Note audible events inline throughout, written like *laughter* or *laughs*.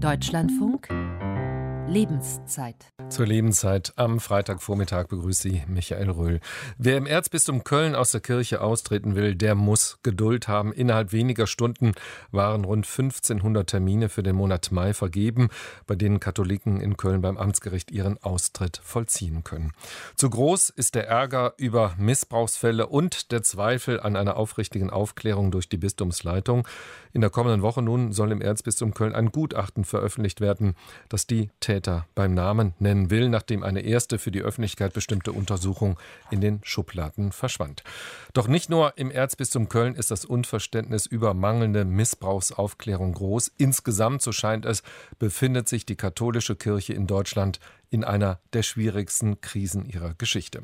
Deutschlandfunk Lebenszeit. Zur Lebenszeit am Freitagvormittag begrüßt Sie Michael Röhl. Wer im Erzbistum Köln aus der Kirche austreten will, der muss Geduld haben. Innerhalb weniger Stunden waren rund 1500 Termine für den Monat Mai vergeben, bei denen Katholiken in Köln beim Amtsgericht ihren Austritt vollziehen können. Zu groß ist der Ärger über Missbrauchsfälle und der Zweifel an einer aufrichtigen Aufklärung durch die Bistumsleitung. In der kommenden Woche nun soll im Erzbistum Köln ein Gutachten veröffentlicht werden, das die Täter beim Namen nennen will, nachdem eine erste für die Öffentlichkeit bestimmte Untersuchung in den Schubladen verschwand. Doch nicht nur im Erzbistum Köln ist das Unverständnis über mangelnde Missbrauchsaufklärung groß. Insgesamt, so scheint es, befindet sich die katholische Kirche in Deutschland in einer der schwierigsten Krisen ihrer Geschichte.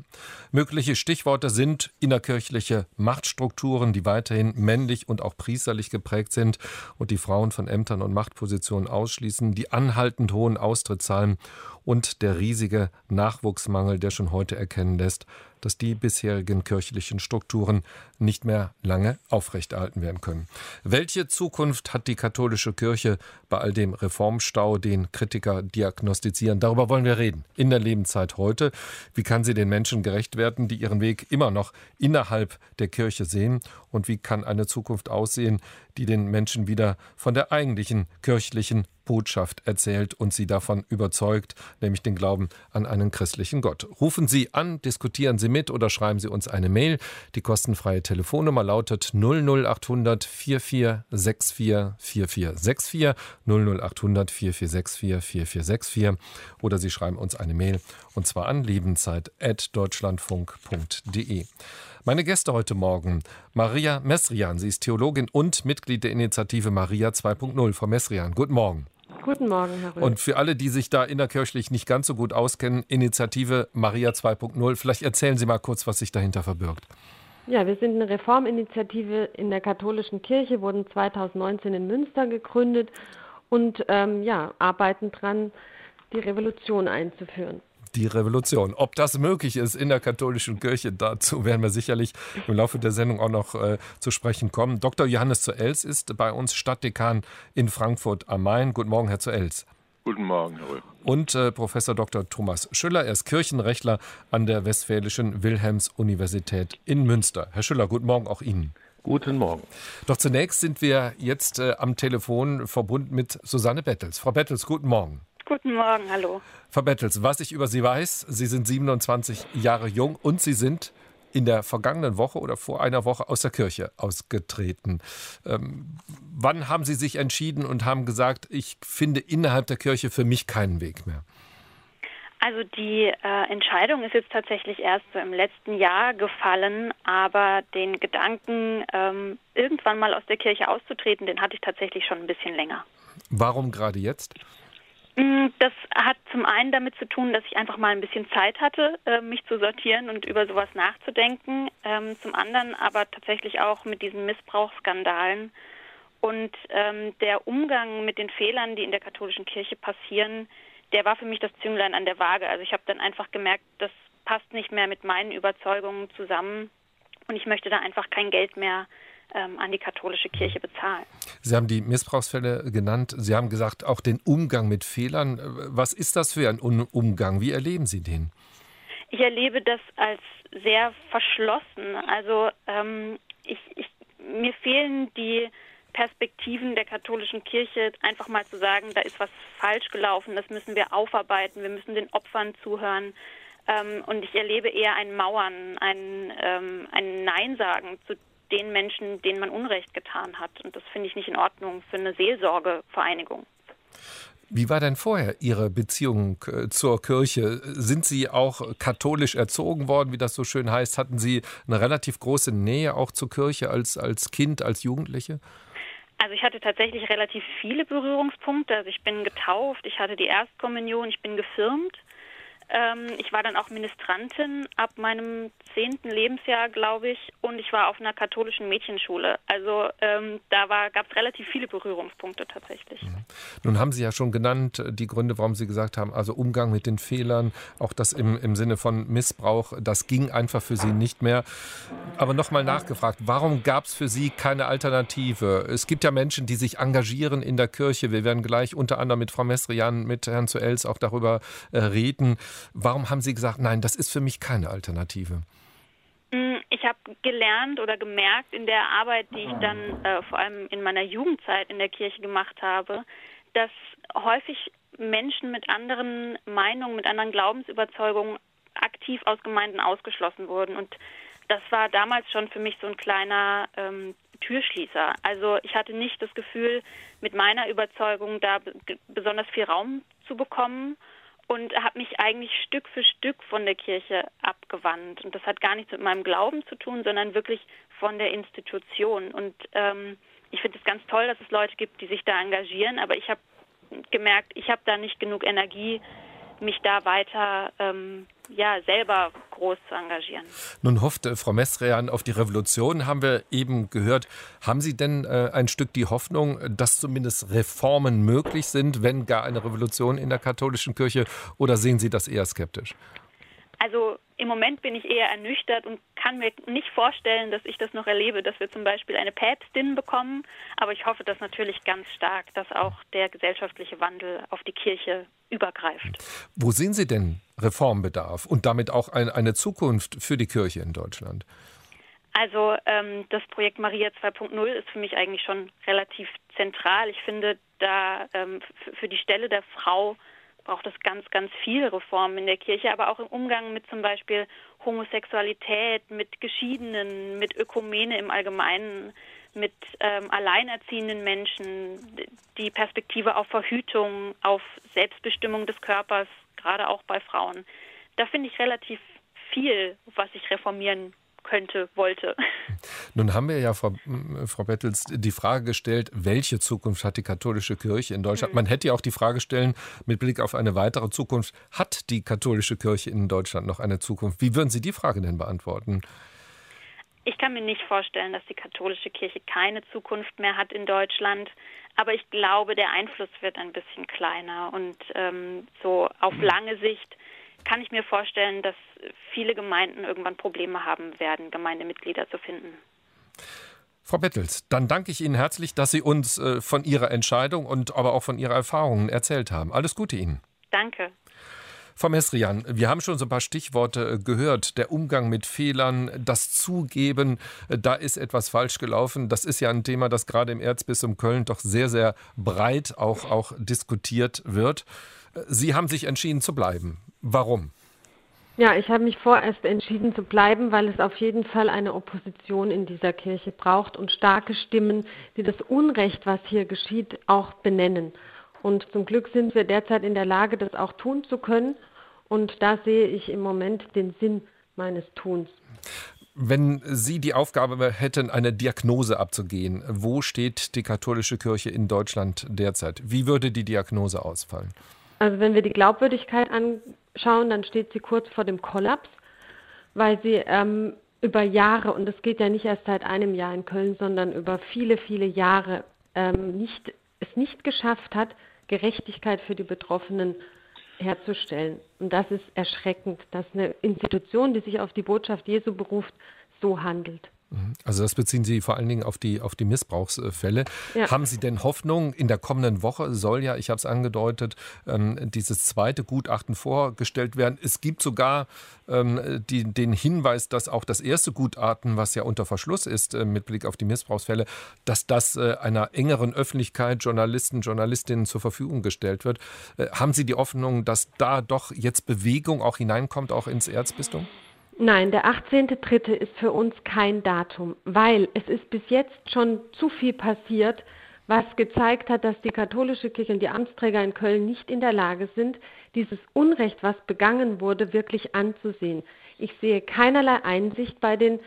Mögliche Stichworte sind innerkirchliche Machtstrukturen, die weiterhin männlich und auch priesterlich geprägt sind und die Frauen von Ämtern und Machtpositionen ausschließen, die anhaltend hohen Austrittszahlen und der riesige Nachwuchsmangel, der schon heute erkennen lässt, dass die bisherigen kirchlichen Strukturen nicht mehr lange aufrechterhalten werden können. Welche Zukunft hat die katholische Kirche bei all dem Reformstau, den Kritiker diagnostizieren? Darüber wollen wir reden. In der Lebenszeit heute. Wie kann sie den Menschen gerecht werden, die ihren Weg immer noch innerhalb der Kirche sehen? Und wie kann eine Zukunft aussehen, die den Menschen wieder von der eigentlichen kirchlichen Botschaft erzählt und sie davon überzeugt, nämlich den Glauben an einen christlichen Gott. Rufen Sie an, diskutieren Sie mit oder schreiben Sie uns eine Mail. Die kostenfreie Telefonnummer lautet 00800 4464 4464 00800 4464 4464 oder Sie schreiben uns eine Mail und zwar an lebenszeit.deutschlandfunk.de. Meine Gäste heute Morgen, Maria Mesrian. Sie ist Theologin und Mitglied der Initiative Maria 2.0. Frau Mesrian, guten Morgen. Guten Morgen, Herr Röhl. Und für alle, die sich da innerkirchlich nicht ganz so gut auskennen, Initiative Maria 2.0, vielleicht erzählen Sie mal kurz, was sich dahinter verbirgt. Ja, wir sind eine Reforminitiative in der katholischen Kirche, wurden 2019 in Münster gegründet und ähm, ja, arbeiten dran, die Revolution einzuführen die Revolution. Ob das möglich ist in der katholischen Kirche, dazu werden wir sicherlich im Laufe der Sendung auch noch äh, zu sprechen kommen. Dr. Johannes zu Els ist bei uns Stadtdekan in Frankfurt am Main. Guten Morgen, Herr zu Els. Guten Morgen, Herr Röhl. Und äh, Professor Dr. Thomas Schüller, er ist Kirchenrechtler an der Westfälischen Wilhelms-Universität in Münster. Herr Schüller, guten Morgen auch Ihnen. Guten Morgen. Doch zunächst sind wir jetzt äh, am Telefon verbunden mit Susanne Bettels. Frau Bettels, guten Morgen. Guten Morgen, hallo. Frau Bettels, was ich über Sie weiß, Sie sind 27 Jahre jung und Sie sind in der vergangenen Woche oder vor einer Woche aus der Kirche ausgetreten. Ähm, wann haben Sie sich entschieden und haben gesagt, ich finde innerhalb der Kirche für mich keinen Weg mehr? Also die äh, Entscheidung ist jetzt tatsächlich erst so im letzten Jahr gefallen, aber den Gedanken, ähm, irgendwann mal aus der Kirche auszutreten, den hatte ich tatsächlich schon ein bisschen länger. Warum gerade jetzt? Mm, das hat zum einen damit zu tun, dass ich einfach mal ein bisschen Zeit hatte, äh, mich zu sortieren und über sowas nachzudenken. Ähm, zum anderen aber tatsächlich auch mit diesen Missbrauchsskandalen und ähm, der Umgang mit den Fehlern, die in der katholischen Kirche passieren, der war für mich das Zünglein an der Waage. Also ich habe dann einfach gemerkt, das passt nicht mehr mit meinen Überzeugungen zusammen und ich möchte da einfach kein Geld mehr ähm, an die katholische Kirche bezahlen. Sie haben die Missbrauchsfälle genannt. Sie haben gesagt, auch den Umgang mit Fehlern. Was ist das für ein Umgang? Wie erleben Sie den? Ich erlebe das als sehr verschlossen. Also ähm, ich, ich, mir fehlen die Perspektiven der katholischen Kirche, einfach mal zu sagen, da ist was falsch gelaufen, das müssen wir aufarbeiten, wir müssen den Opfern zuhören. Ähm, und ich erlebe eher ein Mauern, ein, ähm, ein Nein sagen zu den Menschen, denen man Unrecht getan hat. Und das finde ich nicht in Ordnung für eine Seelsorgevereinigung. Wie war denn vorher Ihre Beziehung äh, zur Kirche? Sind Sie auch katholisch erzogen worden, wie das so schön heißt? Hatten Sie eine relativ große Nähe auch zur Kirche als, als Kind, als Jugendliche? Also ich hatte tatsächlich relativ viele Berührungspunkte. Also ich bin getauft, ich hatte die Erstkommunion, ich bin gefirmt. Ähm, ich war dann auch Ministrantin ab meinem zehnten Lebensjahr, glaube ich, und ich war auf einer katholischen Mädchenschule. Also ähm, da gab es relativ viele Berührungspunkte tatsächlich. Mhm. Nun haben Sie ja schon genannt äh, die Gründe, warum Sie gesagt haben, also Umgang mit den Fehlern, auch das im, im Sinne von Missbrauch, das ging einfach für Sie nicht mehr. Aber nochmal nachgefragt, warum gab es für Sie keine Alternative? Es gibt ja Menschen, die sich engagieren in der Kirche. Wir werden gleich unter anderem mit Frau Mestrian, mit Herrn Zuels auch darüber äh, reden. Warum haben Sie gesagt, nein, das ist für mich keine Alternative? Mm, ich habe gelernt oder gemerkt in der Arbeit, die ich dann äh, vor allem in meiner Jugendzeit in der Kirche gemacht habe, dass häufig Menschen mit anderen Meinungen, mit anderen Glaubensüberzeugungen aktiv aus Gemeinden ausgeschlossen wurden. Und das war damals schon für mich so ein kleiner ähm, Türschließer. Also ich hatte nicht das Gefühl, mit meiner Überzeugung da besonders viel Raum zu bekommen und habe mich eigentlich Stück für Stück von der Kirche abgewandt. Und das hat gar nichts mit meinem Glauben zu tun, sondern wirklich von der Institution. Und ähm, ich finde es ganz toll, dass es Leute gibt, die sich da engagieren, aber ich habe gemerkt, ich habe da nicht genug Energie, mich da weiter ähm, ja, selber groß zu engagieren. Nun hofft äh, Frau Mestrean auf die Revolution, haben wir eben gehört. Haben Sie denn äh, ein Stück die Hoffnung, dass zumindest Reformen möglich sind, wenn gar eine Revolution in der katholischen Kirche, oder sehen Sie das eher skeptisch? Also im Moment bin ich eher ernüchtert und kann mir nicht vorstellen, dass ich das noch erlebe, dass wir zum Beispiel eine Päpstin bekommen. Aber ich hoffe das natürlich ganz stark, dass auch der gesellschaftliche Wandel auf die Kirche übergreift. Wo sehen Sie denn Reformbedarf und damit auch ein, eine Zukunft für die Kirche in Deutschland? Also ähm, das Projekt Maria 2.0 ist für mich eigentlich schon relativ zentral. Ich finde, da ähm, für die Stelle der Frau braucht es ganz, ganz viele Reformen in der Kirche, aber auch im Umgang mit zum Beispiel Homosexualität, mit Geschiedenen, mit Ökumene im Allgemeinen, mit ähm, alleinerziehenden Menschen, die Perspektive auf Verhütung, auf Selbstbestimmung des Körpers, gerade auch bei Frauen. Da finde ich relativ viel, was ich reformieren könnte, wollte. Nun haben wir ja, Frau, Frau Bettels, die Frage gestellt, welche Zukunft hat die katholische Kirche in Deutschland? Mhm. Man hätte ja auch die Frage stellen, mit Blick auf eine weitere Zukunft, hat die katholische Kirche in Deutschland noch eine Zukunft? Wie würden Sie die Frage denn beantworten? Ich kann mir nicht vorstellen, dass die katholische Kirche keine Zukunft mehr hat in Deutschland. Aber ich glaube, der Einfluss wird ein bisschen kleiner. Und ähm, so auf mhm. lange Sicht kann ich mir vorstellen, dass viele Gemeinden irgendwann Probleme haben werden, Gemeindemitglieder zu finden. Frau Bettels, dann danke ich Ihnen herzlich, dass Sie uns äh, von Ihrer Entscheidung und aber auch von Ihrer Erfahrungen erzählt haben. Alles Gute Ihnen. Danke. Frau Mesrian, wir haben schon so ein paar Stichworte äh, gehört. Der Umgang mit Fehlern, das Zugeben, äh, da ist etwas falsch gelaufen. Das ist ja ein Thema, das gerade im Erzbistum Köln doch sehr, sehr breit auch, auch diskutiert wird. Sie haben sich entschieden zu bleiben. Warum? Ja, ich habe mich vorerst entschieden zu bleiben, weil es auf jeden Fall eine Opposition in dieser Kirche braucht und starke Stimmen, die das Unrecht, was hier geschieht, auch benennen. Und zum Glück sind wir derzeit in der Lage, das auch tun zu können. Und da sehe ich im Moment den Sinn meines Tuns. Wenn Sie die Aufgabe hätten, eine Diagnose abzugehen, wo steht die katholische Kirche in Deutschland derzeit? Wie würde die Diagnose ausfallen? Also wenn wir die Glaubwürdigkeit anschauen, dann steht sie kurz vor dem Kollaps, weil sie ähm, über Jahre, und das geht ja nicht erst seit einem Jahr in Köln, sondern über viele, viele Jahre ähm, nicht, es nicht geschafft hat, Gerechtigkeit für die Betroffenen herzustellen. Und das ist erschreckend, dass eine Institution, die sich auf die Botschaft Jesu beruft, so handelt. Mhm. Also das beziehen Sie vor allen Dingen auf die, auf die Missbrauchsfälle. Ja. Haben Sie denn Hoffnung, in der kommenden Woche soll ja, ich habe es angedeutet, ähm, dieses zweite Gutachten vorgestellt werden. Es gibt sogar ähm, die, den Hinweis, dass auch das erste Gutachten, was ja unter Verschluss ist äh, mit Blick auf die Missbrauchsfälle, dass das äh, einer engeren Öffentlichkeit, Journalisten, Journalistinnen zur Verfügung gestellt wird. Äh, haben Sie die Hoffnung, dass da doch jetzt Bewegung auch hineinkommt, auch ins Erzbistum? Nein, der 18.3. ist für uns kein Datum, weil es ist bis jetzt schon zu viel passiert, was gezeigt hat, dass die katholische Kirche und die Amtsträger in Köln nicht in der Lage sind, dieses Unrecht, was begangen wurde, wirklich anzusehen. Ich sehe keinerlei Einsicht bei den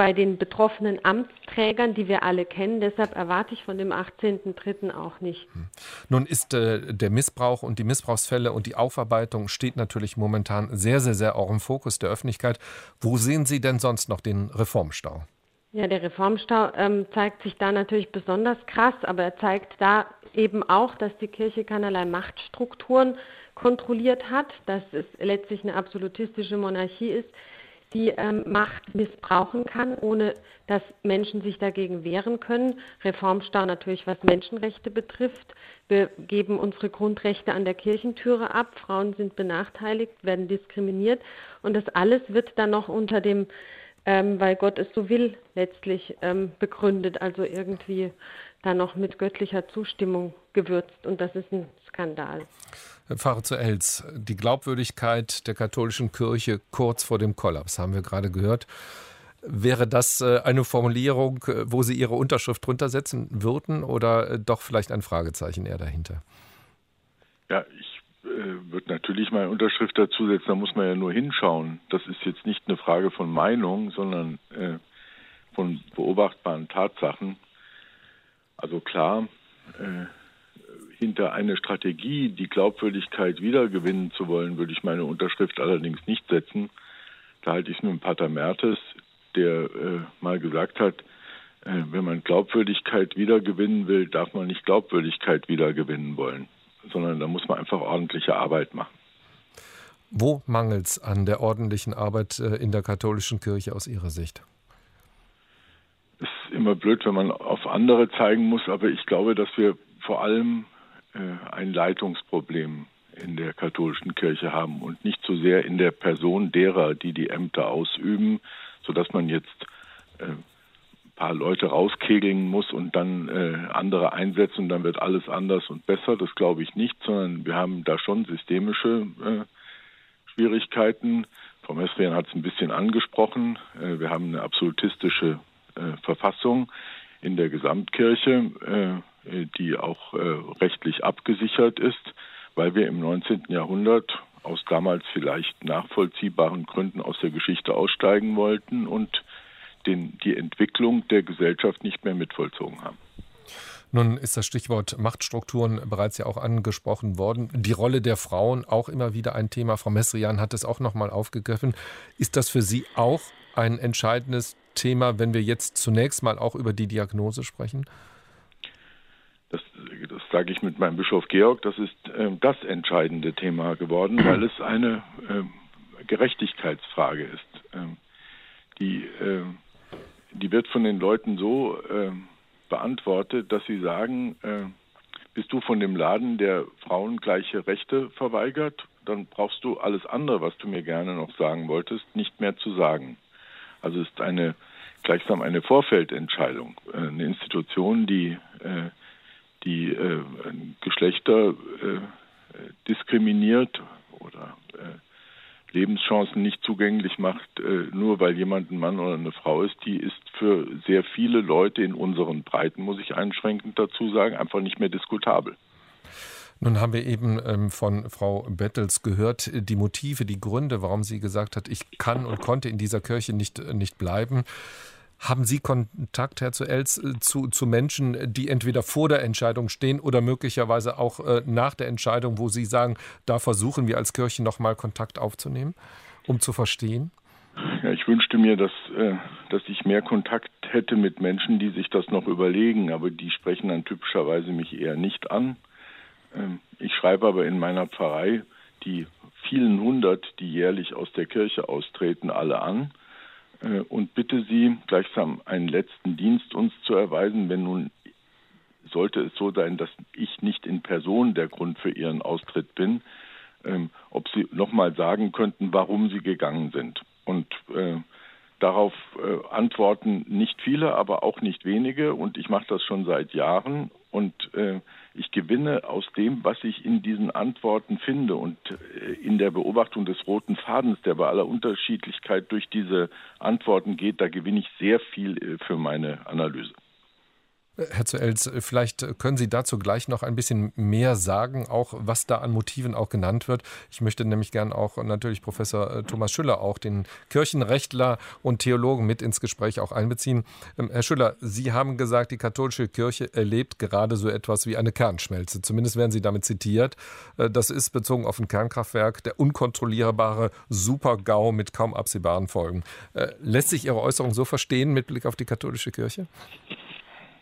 bei den betroffenen Amtsträgern, die wir alle kennen. Deshalb erwarte ich von dem 18.03. auch nicht. Hm. Nun ist äh, der Missbrauch und die Missbrauchsfälle und die Aufarbeitung steht natürlich momentan sehr, sehr, sehr auch im Fokus der Öffentlichkeit. Wo sehen Sie denn sonst noch den Reformstau? Ja, der Reformstau ähm, zeigt sich da natürlich besonders krass, aber er zeigt da eben auch, dass die Kirche keinerlei Machtstrukturen kontrolliert hat, dass es letztlich eine absolutistische Monarchie ist, die ähm, Macht missbrauchen kann, ohne dass Menschen sich dagegen wehren können. Reformstau natürlich, was Menschenrechte betrifft. Wir geben unsere Grundrechte an der Kirchentüre ab. Frauen sind benachteiligt, werden diskriminiert. Und das alles wird dann noch unter dem ähm, weil Gott es so will, letztlich ähm, begründet, also irgendwie dann noch mit göttlicher Zustimmung gewürzt. Und das ist ein Skandal. Pfarrer zu Els, die Glaubwürdigkeit der katholischen Kirche kurz vor dem Kollaps, haben wir gerade gehört. Wäre das äh, eine Formulierung, äh, wo Sie Ihre Unterschrift drunter setzen würden oder äh, doch vielleicht ein Fragezeichen eher dahinter? Ja, ich äh, wird natürlich meine Unterschrift dazusetzen, da muss man ja nur hinschauen. Das ist jetzt nicht eine Frage von Meinung, sondern äh, von beobachtbaren Tatsachen. Also klar, äh, hinter eine Strategie, die Glaubwürdigkeit wiedergewinnen zu wollen, würde ich meine Unterschrift allerdings nicht setzen. Da halte ich es mit Pater Mertes, der äh, mal gesagt hat, äh, wenn man Glaubwürdigkeit wiedergewinnen will, darf man nicht Glaubwürdigkeit wiedergewinnen wollen sondern da muss man einfach ordentliche Arbeit machen. Wo mangelt es an der ordentlichen Arbeit äh, in der katholischen Kirche aus Ihrer Sicht? Ist immer blöd, wenn man auf andere zeigen muss, aber ich glaube, dass wir vor allem äh, ein Leitungsproblem in der katholischen Kirche haben und nicht so sehr in der Person derer, die die Ämter ausüben, sodass man jetzt äh, paar Leute rauskegeln muss und dann äh, andere einsetzen und dann wird alles anders und besser. Das glaube ich nicht, sondern wir haben da schon systemische äh, Schwierigkeiten. Frau Messrian hat es ein bisschen angesprochen. Äh, wir haben eine absolutistische äh, Verfassung in der Gesamtkirche, äh, die auch äh, rechtlich abgesichert ist, weil wir im 19. Jahrhundert aus damals vielleicht nachvollziehbaren Gründen aus der Geschichte aussteigen wollten und den, die Entwicklung der Gesellschaft nicht mehr mitvollzogen haben. Nun ist das Stichwort Machtstrukturen bereits ja auch angesprochen worden. Die Rolle der Frauen auch immer wieder ein Thema. Frau Messrian hat es auch noch mal aufgegriffen. Ist das für Sie auch ein entscheidendes Thema, wenn wir jetzt zunächst mal auch über die Diagnose sprechen? Das, das sage ich mit meinem Bischof Georg. Das ist äh, das entscheidende Thema geworden, *clears throat* weil es eine äh, Gerechtigkeitsfrage ist. Äh, die die wird von den Leuten so äh, beantwortet, dass sie sagen, äh, bist du von dem Laden, der Frauen gleiche Rechte verweigert, dann brauchst du alles andere, was du mir gerne noch sagen wolltest, nicht mehr zu sagen. Also ist eine gleichsam eine Vorfeldentscheidung, äh, eine Institution, die äh, die äh, Geschlechter diskriminiert oder Lebenschancen nicht zugänglich macht, nur weil jemand ein Mann oder eine Frau ist, die ist für sehr viele Leute in unseren Breiten, muss ich einschränkend dazu sagen, einfach nicht mehr diskutabel. Nun haben wir eben ähm, von Frau Bettels gehört, die Motive, die Gründe, warum sie gesagt hat, ich kann und konnte in dieser Kirche nicht, äh, nicht bleiben. Haben Sie Kontakt, Herr zu Els, äh, zu, zu Menschen, die entweder vor der Entscheidung stehen oder möglicherweise auch äh, nach der Entscheidung, wo Sie sagen, da versuchen wir als Kirche nochmal Kontakt aufzunehmen, um zu verstehen? Ja, ich wünschte mir, dass, dass ich mehr Kontakt hätte mit Menschen, die sich das noch überlegen, aber die sprechen dann typischerweise mich eher nicht an. Ähm, ich schreibe aber in meiner Pfarrei die vielen hundert, die jährlich aus der Kirche austreten, alle an äh, und bitte Sie, gleichsam einen letzten Dienst uns zu erweisen, wenn nun sollte es so sein, dass ich nicht in Person der Grund für Ihren Austritt bin, ähm, ob Sie nochmal sagen könnten, warum Sie gegangen sind. Und äh, darauf äh, antworten nicht viele, aber auch nicht wenige. Und ich mache das schon seit Jahren. Und äh, ich gewinne aus dem, was ich in diesen Antworten finde und äh, in der Beobachtung des roten Fadens, der bei aller Unterschiedlichkeit durch diese Antworten geht, da gewinne ich sehr viel äh, für meine Analyse. Herr Zuels, vielleicht können Sie dazu gleich noch ein bisschen mehr sagen, auch was da an Motiven auch genannt wird. Ich möchte nämlich gern auch natürlich Professor äh, Thomas Schüller, auch den Kirchenrechtler und Theologen mit ins Gespräch auch einbeziehen. Ähm, Herr Schüller, Sie haben gesagt, die katholische Kirche erlebt gerade so etwas wie eine Kernschmelze. Zumindest werden Sie damit zitiert. Äh, das ist bezogen auf ein Kernkraftwerk der unkontrollierbare Super-GAU mit kaum absehbaren Folgen. Äh, lässt sich Ihre Äußerung so verstehen mit Blick auf die katholische Kirche?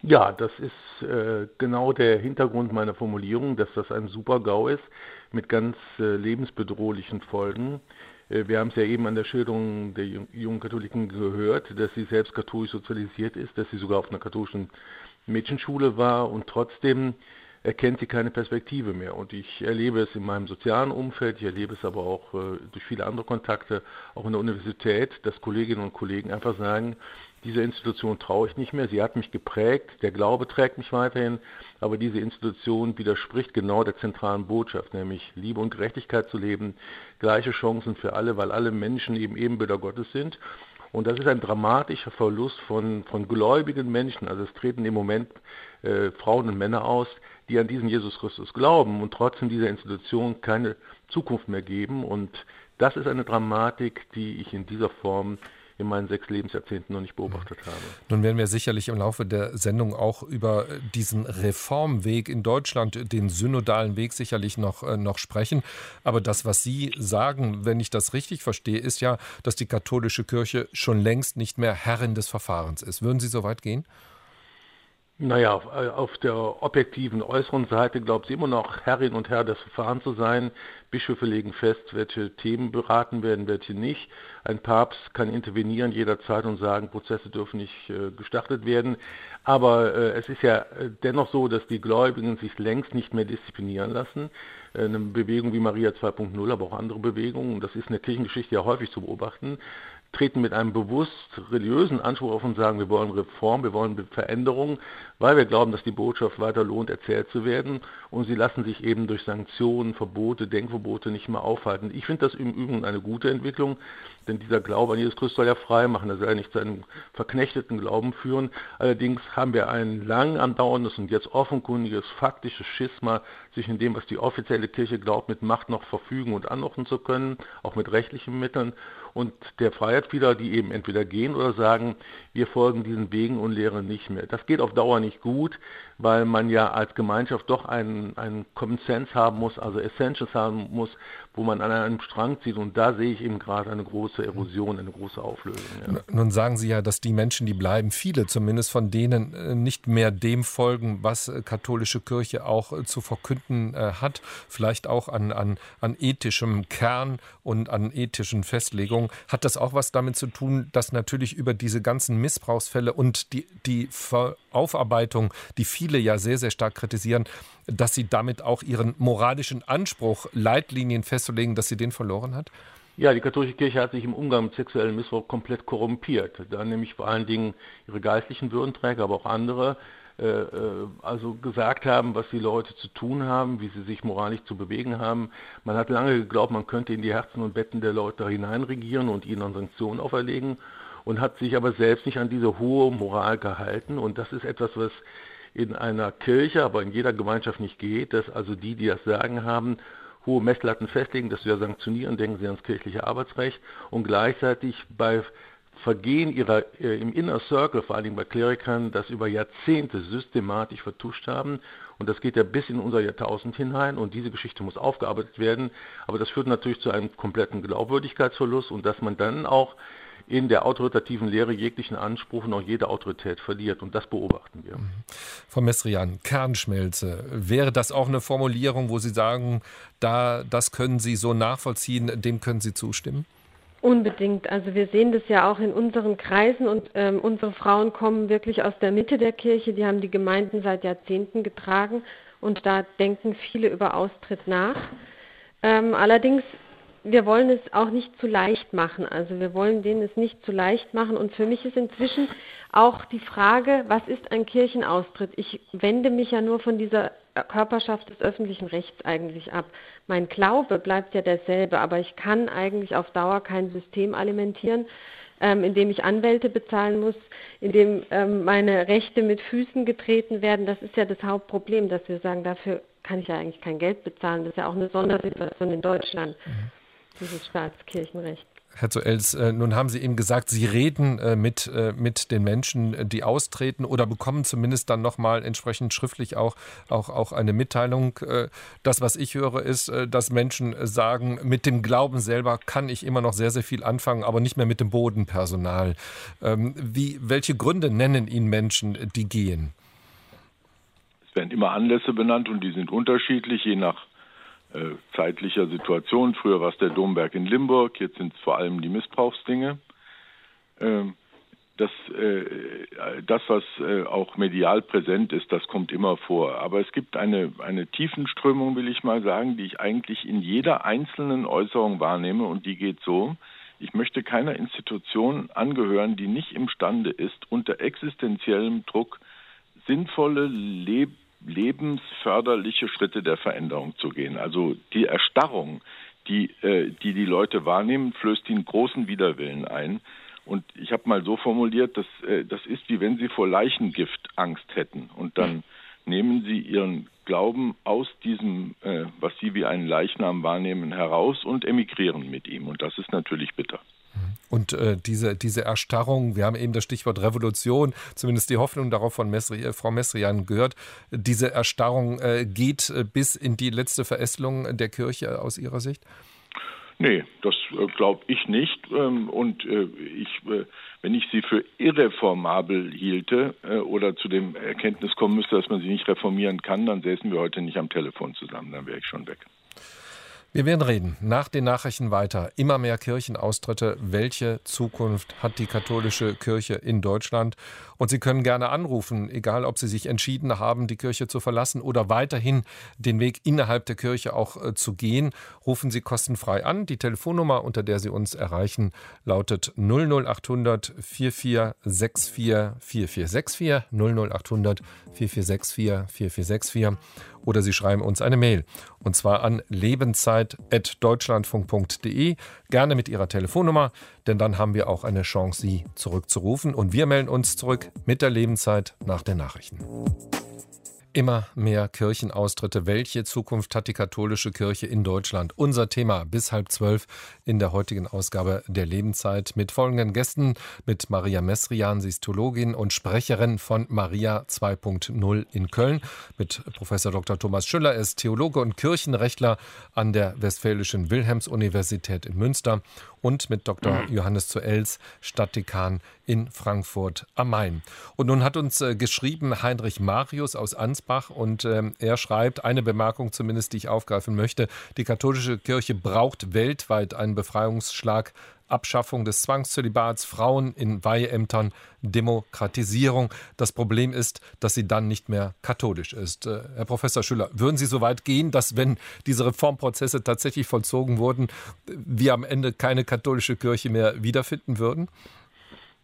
Ja, das ist äh, genau der Hintergrund meiner Formulierung, dass das ein Super-GAU ist mit ganz äh, lebensbedrohlichen Folgen. Äh, wir haben es ja eben an der Schilderung der jungen Katholiken gehört, dass sie selbst katholisch sozialisiert ist, dass sie sogar auf einer katholischen Mädchenschule war und trotzdem erkennt sie keine Perspektive mehr. Und ich erlebe es in meinem sozialen Umfeld, ich erlebe es aber auch äh, durch viele andere Kontakte, auch in der Universität, dass Kolleginnen und Kollegen einfach sagen, dieser Institution traue ich nicht mehr. Sie hat mich geprägt, der Glaube trägt mich weiterhin, aber diese Institution widerspricht genau der zentralen Botschaft, nämlich Liebe und Gerechtigkeit zu leben, gleiche Chancen für alle, weil alle Menschen eben Ebenbilder Gottes sind. Und das ist ein dramatischer Verlust von, von gläubigen Menschen. Also es treten im Moment äh, Frauen und Männer aus, die an diesen Jesus Christus glauben und trotzdem dieser Institution keine Zukunft mehr geben. Und das ist eine Dramatik, die ich in dieser Form in meinen sechs Lebensjahrzehnten noch nicht beobachtet habe. Nun werden wir sicherlich im Laufe der Sendung auch über diesen Reformweg in Deutschland, den synodalen Weg sicherlich noch, äh, noch sprechen. Aber das, was Sie sagen, wenn ich das richtig verstehe, ist ja, dass die katholische Kirche schon längst nicht mehr Herrin des Verfahrens ist. Würden Sie so weit gehen? Naja, auf der objektiven äußeren Seite glaubt sie immer noch Herrin und Herr des Verfahrens zu sein. Bischöfe legen fest, welche Themen beraten werden, welche nicht. Ein Papst kann intervenieren jederzeit und sagen, Prozesse dürfen nicht äh, gestartet werden. Aber äh, es ist ja äh, dennoch so, dass die Gläubigen sich längst nicht mehr disziplinieren lassen. Äh, eine Bewegung wie Maria 2.0, aber auch andere Bewegungen, das ist in der Kirchengeschichte ja häufig zu beobachten, treten mit einem bewusst religiösen Anspruch auf und sagen, wir wollen Reform, wir wollen Veränderung, weil wir glauben, dass die Botschaft weiter lohnt, erzählt zu werden. Und sie lassen sich eben durch Sanktionen, Verbote, Denkverbote nicht mehr aufhalten. Ich finde das im Übrigen eine gute Entwicklung, denn dieser Glaube an Jesus Christus soll ja frei machen, er soll ja nicht zu einem verknechteten Glauben führen. Allerdings haben wir ein lang andauerndes und jetzt offenkundiges, faktisches Schisma zwischen dem, was die offizielle Kirche glaubt, mit Macht noch verfügen und anordnen zu können, auch mit rechtlichen Mitteln, und der Freiheitsspieler, die eben entweder gehen oder sagen, wir folgen diesen Wegen und lehren nicht mehr. Das geht auf Dauer nicht gut, weil man ja als Gemeinschaft doch einen, einen Common Sense haben muss, also Essentials haben muss, wo man an einem Strang zieht. Und da sehe ich eben gerade eine große Erosion, eine große Auflösung. Ja. Nun sagen Sie ja, dass die Menschen, die bleiben, viele zumindest von denen äh, nicht mehr dem folgen, was äh, katholische Kirche auch äh, zu verkünden hat, vielleicht auch an, an, an ethischem Kern und an ethischen Festlegungen. Hat das auch was damit zu tun, dass natürlich über diese ganzen Missbrauchsfälle und die, die Aufarbeitung, die viele ja sehr, sehr stark kritisieren, dass sie damit auch ihren moralischen Anspruch, Leitlinien festzulegen, dass sie den verloren hat? Ja, die katholische Kirche hat sich im Umgang mit sexuellem Missbrauch komplett korrumpiert. Da nämlich vor allen Dingen ihre geistlichen Würdenträger, aber auch andere, äh, äh, also gesagt haben, was die Leute zu tun haben, wie sie sich moralisch zu bewegen haben. Man hat lange geglaubt, man könnte in die Herzen und Betten der Leute hineinregieren und ihnen Sanktionen auferlegen und hat sich aber selbst nicht an diese hohe Moral gehalten. Und das ist etwas, was in einer Kirche, aber in jeder Gemeinschaft nicht geht, dass also die, die das Sagen haben, hohe Messlatten festlegen, dass wir sanktionieren, denken Sie ans kirchliche Arbeitsrecht und gleichzeitig bei Vergehen ihrer äh, im Inner Circle, vor allem bei Klerikern, das über Jahrzehnte systematisch vertuscht haben. Und das geht ja bis in unser Jahrtausend hinein und diese Geschichte muss aufgearbeitet werden. Aber das führt natürlich zu einem kompletten Glaubwürdigkeitsverlust und dass man dann auch in der autoritativen Lehre jeglichen Anspruch und auch jede Autorität verliert. Und das beobachten wir. Mhm. Frau Mestrian, Kernschmelze. Wäre das auch eine Formulierung, wo Sie sagen, da, das können Sie so nachvollziehen, dem können Sie zustimmen? Unbedingt. Also wir sehen das ja auch in unseren Kreisen und ähm, unsere Frauen kommen wirklich aus der Mitte der Kirche. Die haben die Gemeinden seit Jahrzehnten getragen und da denken viele über Austritt nach. Ähm, allerdings wir wollen es auch nicht zu leicht machen. Also wir wollen denen es nicht zu leicht machen. Und für mich ist inzwischen auch die Frage, was ist ein Kirchenaustritt? Ich wende mich ja nur von dieser Körperschaft des öffentlichen Rechts eigentlich ab. Mein Glaube bleibt ja derselbe, aber ich kann eigentlich auf Dauer kein System alimentieren, ähm, in dem ich Anwälte bezahlen muss, in dem ähm, meine Rechte mit Füßen getreten werden. Das ist ja das Hauptproblem, dass wir sagen, dafür kann ich ja eigentlich kein Geld bezahlen. Das ist ja auch eine Sondersituation in Deutschland, mhm. Dieses Staatskirchenrecht. Herr Zoels, äh, nun haben Sie eben gesagt, Sie reden äh, mit, äh, mit den Menschen, die austreten oder bekommen zumindest dann nochmal entsprechend schriftlich auch, auch, auch eine Mitteilung. Das, was ich höre, ist, dass Menschen sagen, mit dem Glauben selber kann ich immer noch sehr, sehr viel anfangen, aber nicht mehr mit dem Bodenpersonal. Ähm, wie, welche Gründe nennen Ihnen Menschen, die gehen? Es werden immer Anlässe benannt und die sind unterschiedlich, je nach äh, zeitlicher Situation. Früher war es der Domberg in Limburg, jetzt sind es vor allem die Missbrauchsdinge. Ähm, das, äh, das, was äh, auch medial präsent ist, das kommt immer vor. Aber es gibt eine, eine Tiefenströmung, will ich mal sagen, die ich eigentlich in jeder einzelnen Äußerung wahrnehme und die geht so. Ich möchte keiner Institution angehören, die nicht imstande ist, unter existenziellem Druck sinnvolle Leben lebensförderliche Schritte der Veränderung zu gehen. Also die Erstarrung, die äh, die, die Leute wahrnehmen, flößt ihnen großen Widerwillen ein. Und ich habe mal so formuliert, dass, äh, das ist wie wenn sie vor Leichengift Angst hätten. Und dann nehmen sie ihren Glauben aus diesem, äh, was sie wie einen Leichnam wahrnehmen, heraus und emigrieren mit ihm. Und das ist natürlich bitter. Und äh, diese, diese Erstarrung, wir haben eben das Stichwort Revolution, zumindest die Hoffnung darauf von Messri, äh, Frau Messrian gehört, diese Erstarrung äh, geht äh, bis in die letzte Verästelung der Kirche aus Ihrer Sicht? Nee, das äh, glaube ich nicht. Ähm, und ich, wenn ich sie für irreformabel hielte oder zu dem Erkenntnis kommen müsste, dass man sie nicht reformieren kann, dann säßen wir heute nicht am Telefon zusammen, dann wäre ich schon weg. Wir werden reden nach den Nachrichten weiter. Immer mehr Kirchenaustritte. Welche Zukunft hat die katholische Kirche in Deutschland? Und Sie können gerne anrufen, egal ob Sie sich entschieden haben, die Kirche zu verlassen oder weiterhin den Weg innerhalb der Kirche auch äh, zu gehen. Rufen Sie kostenfrei an. Die Telefonnummer, unter der Sie uns erreichen, lautet 00800 4464 4464 00800 4464 4464 oder Sie schreiben uns eine Mail. Und zwar an lebenszeit.deutschlandfunk.de, gerne mit Ihrer Telefonnummer, denn dann haben wir auch eine Chance, Sie zurückzurufen und wir melden uns zurück mit der Lebenszeit nach den Nachrichten. Immer mehr Kirchenaustritte. Welche Zukunft hat die katholische Kirche in Deutschland? Unser Thema bis halb zwölf in der heutigen Ausgabe der Lebenszeit mit folgenden Gästen. Mit Maria Messrian, sie ist Theologin und Sprecherin von Maria 2.0 in Köln. Mit Professor Dr. Thomas Schüller, er ist Theologe und Kirchenrechtler an der Westfälischen Wilhelms-Universität in Münster und mit Dr. Mhm. Johannes Zuels, Stadtdekan in Frankfurt am Main. Und nun hat uns äh, geschrieben Heinrich Marius aus Ansbach und äh, er schreibt eine Bemerkung zumindest, die ich aufgreifen möchte. Die katholische Kirche braucht weltweit einen Befreiungsschlag Abschaffung des Zwangszölibats, Frauen in Weiheämtern, Demokratisierung. Das Problem ist, dass sie dann nicht mehr katholisch ist. Äh, Herr Professor Schüller, würden Sie so weit gehen, dass wenn diese Reformprozesse tatsächlich vollzogen wurden, wir am Ende keine katholische Kirche mehr wiederfinden würden?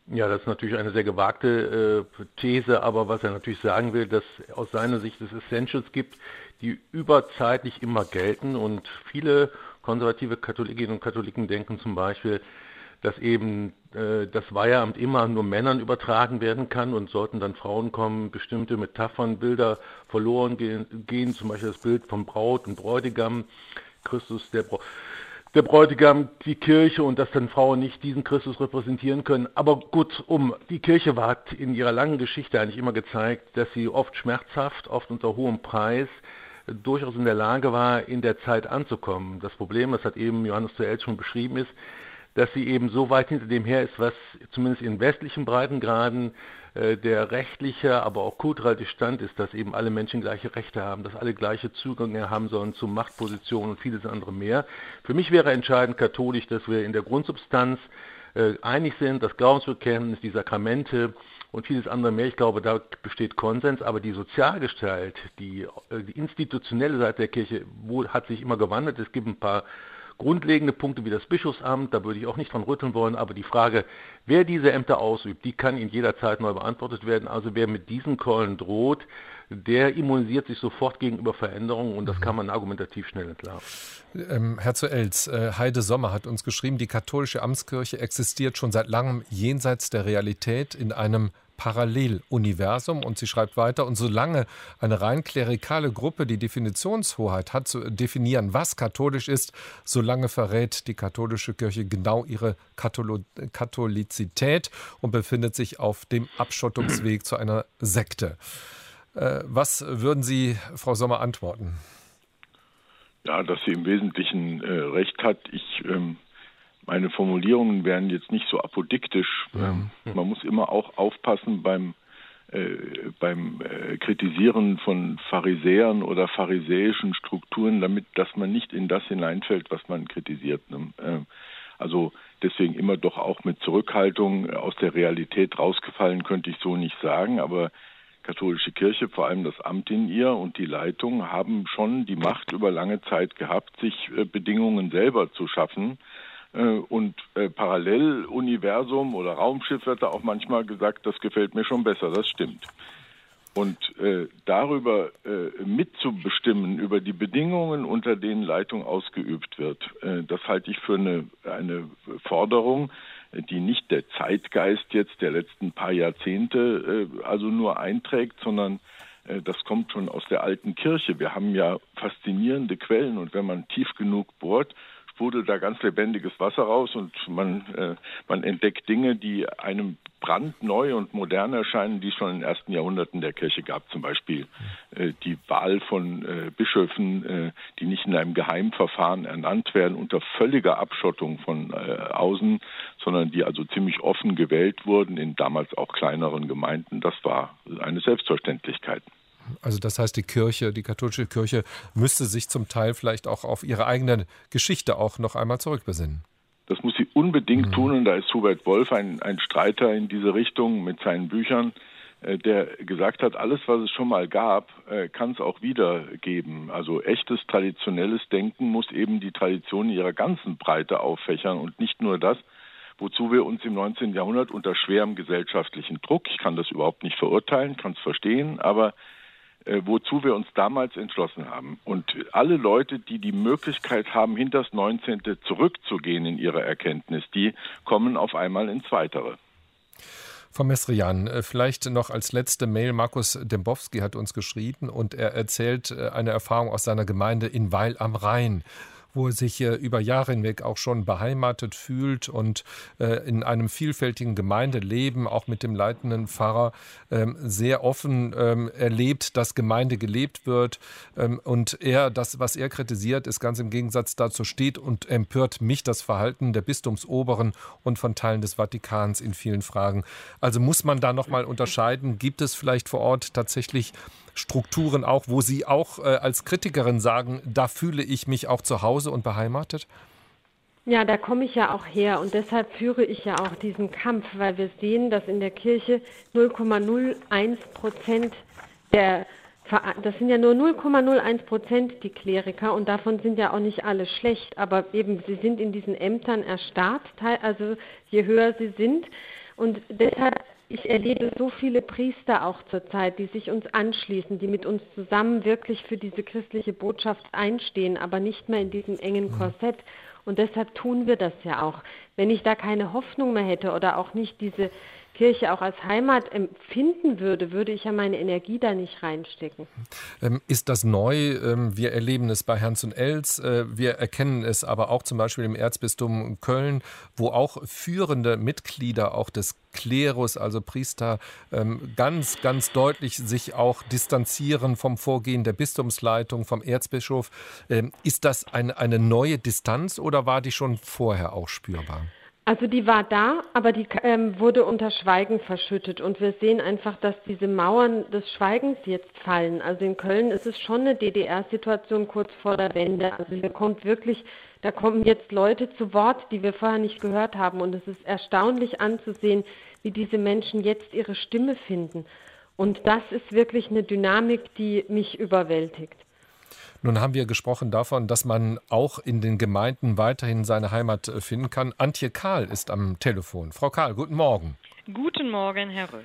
Ja, das ist natürlich eine sehr gewagte äh, These, aber was er natürlich sagen will, dass aus seiner Sicht es Essentials gibt, die überzeitlich immer gelten und viele konservative Katholikinnen und Katholiken denken zum Beispiel, dass eben äh, das Weiheamt immer nur Männern übertragen werden kann und sollten dann Frauen kommen, bestimmte Metaphern, Bilder verloren gehen, gehen zum Beispiel das Bild von Braut und Bräutigam, Christus der, Bra der Bräutigam, die Kirche und dass dann Frauen nicht diesen Christus repräsentieren können. Aber gut, um die Kirche hat in ihrer langen Geschichte eigentlich immer gezeigt, dass sie oft schmerzhaft, oft unter hohem Preis durchaus in der Lage war, in der Zeit anzukommen. Das Problem, das hat eben Johannes Zuel schon beschrieben, ist, dass sie eben so weit hinter dem her ist, was zumindest in westlichen Breitengraden äh, der rechtliche, aber auch kulturelle Stand ist, dass eben alle Menschen gleiche Rechte haben, dass alle gleiche Zugänge haben sollen zu Machtpositionen und vieles andere mehr. Für mich wäre entscheidend katholisch, dass wir in der Grundsubstanz äh, einig sind, das Glaubensbekenntnis, die Sakramente und vieles andere mehr. Ich glaube, da besteht Konsens, aber die Sozialgestalt, die, äh, die institutionelle Seite der Kirche wo, hat sich immer gewandelt. Es gibt ein paar grundlegende Punkte wie das Bischofsamt, da würde ich auch nicht dran rütteln wollen, aber die Frage, wer diese Ämter ausübt, die kann in jeder Zeit neu beantwortet werden. Also wer mit diesen Keulen droht, der immunisiert sich sofort gegenüber Veränderungen und das mhm. kann man argumentativ schnell entlarven. Ähm, Herr zu Elz, äh, Heide Sommer hat uns geschrieben, die katholische Amtskirche existiert schon seit langem jenseits der Realität in einem Paralleluniversum. Und sie schreibt weiter, und solange eine rein klerikale Gruppe die Definitionshoheit hat, zu definieren, was katholisch ist, solange verrät die katholische Kirche genau ihre Katholo Katholizität und befindet sich auf dem Abschottungsweg zu einer Sekte. Äh, was würden Sie, Frau Sommer, antworten? Ja, dass sie im Wesentlichen äh, recht hat. Ich, ähm, meine Formulierungen wären jetzt nicht so apodiktisch. Ähm, man muss immer auch aufpassen beim, äh, beim äh, Kritisieren von Pharisäern oder pharisäischen Strukturen, damit, dass man nicht in das hineinfällt, was man kritisiert. Ne? Ähm, also deswegen immer doch auch mit Zurückhaltung aus der Realität rausgefallen, könnte ich so nicht sagen, aber katholische Kirche, vor allem das Amt in ihr und die Leitung, haben schon die Macht über lange Zeit gehabt, sich äh, Bedingungen selber zu schaffen. Äh, und äh, Paralleluniversum oder Raumschiff wird da auch manchmal gesagt, das gefällt mir schon besser, das stimmt. Und äh, darüber mitzubestimmen, über die Bedingungen, unter denen Leitung ausgeübt wird, das halte ich für eine, eine Forderung, die nicht der Zeitgeist jetzt der letzten paar Jahrzehnte also nur einträgt, sondern das kommt schon aus der alten Kirche. Wir haben ja faszinierende Quellen und wenn man tief genug bohrt, sprudelt da ganz lebendiges Wasser raus und man, äh, man entdeckt Dinge, die einem brandneu und modern erscheinen, die es schon in den ersten Jahrhunderten der Kirche gab. Zum Beispiel äh, die Wahl von äh, Bischöfen, äh, die nicht in einem Geheimverfahren ernannt werden, unter völliger Abschottung von äh, außen, sondern die also ziemlich offen gewählt wurden in damals auch kleineren Gemeinden. Das war eine Selbstverständlichkeit. Also das heißt, die Kirche, die katholische Kirche müsste sich zum Teil vielleicht auch auf ihre eigene Geschichte auch noch einmal zurückbesinnen. Das muss sie unbedingt mhm. tun und da ist Hubert Wolf ein, ein Streiter in diese Richtung mit seinen Büchern, äh, der gesagt hat, alles, was es schon mal gab, äh, kann es auch wieder geben. Also echtes traditionelles Denken muss eben die Tradition in ihrer ganzen Breite auffächern und nicht nur das, wozu wir uns im 19. Jahrhundert unter schwerem gesellschaftlichen Druck, ich kann das überhaupt nicht verurteilen, kann es verstehen, aber wozu wir uns damals entschlossen haben. Und alle Leute, die die Möglichkeit haben, hinter das 19. zurückzugehen in ihrer Erkenntnis, die kommen auf einmal ins Weitere. Frau Mesrian, äh, vielleicht noch als letzte Mail. Markus Dembowski hat uns geschrieben und er erzählt äh, eine Erfahrung aus seiner Gemeinde in Weil am Rhein wo er sich äh, über Jahre hinweg auch schon beheimatet fühlt und äh, in einem vielfältigen Gemeindeleben, auch mit dem leitenden Pfarrer, ähm, sehr offen ähm, erlebt, dass Gemeinde gelebt wird. Ähm, und er, das, was er kritisiert, ist ganz im Gegensatz dazu steht und empört mich das Verhalten der Bistumsoberen und von Teilen des Vatikans in vielen Fragen. Also muss man da nochmal unterscheiden, gibt es vielleicht vor Ort tatsächlich Strukturen auch, wo Sie auch äh, als Kritikerin sagen, da fühle ich mich auch zu Hause und beheimatet? Ja, da komme ich ja auch her und deshalb führe ich ja auch diesen Kampf, weil wir sehen, dass in der Kirche 0,01 Prozent der das sind ja nur 0,01 Prozent die Kleriker und davon sind ja auch nicht alle schlecht, aber eben sie sind in diesen Ämtern erstarrt, also je höher sie sind. Und deshalb ich erlebe so viele Priester auch zurzeit, die sich uns anschließen, die mit uns zusammen wirklich für diese christliche Botschaft einstehen, aber nicht mehr in diesem engen mhm. Korsett. Und deshalb tun wir das ja auch. Wenn ich da keine Hoffnung mehr hätte oder auch nicht diese Kirche auch als Heimat empfinden würde, würde ich ja meine Energie da nicht reinstecken. Ähm, ist das neu? Ähm, wir erleben es bei Herrn und Els. Äh, wir erkennen es aber auch zum Beispiel im Erzbistum Köln, wo auch führende Mitglieder auch des Klerus, also Priester, ähm, ganz, ganz deutlich sich auch distanzieren vom Vorgehen der Bistumsleitung, vom Erzbischof. Ist das eine, eine neue Distanz oder war die schon vorher auch spürbar? Also die war da, aber die ähm, wurde unter Schweigen verschüttet. Und wir sehen einfach, dass diese Mauern des Schweigens jetzt fallen. Also in Köln ist es schon eine DDR-Situation kurz vor der Wende. Also da kommt wirklich, da kommen jetzt Leute zu Wort, die wir vorher nicht gehört haben. Und es ist erstaunlich anzusehen, wie diese Menschen jetzt ihre Stimme finden. Und das ist wirklich eine Dynamik, die mich überwältigt. Nun haben wir gesprochen davon, dass man auch in den Gemeinden weiterhin seine Heimat äh, finden kann. Antje Kahl ist am Telefon. Frau Kahl, guten Morgen. Guten Morgen, Herr Röll.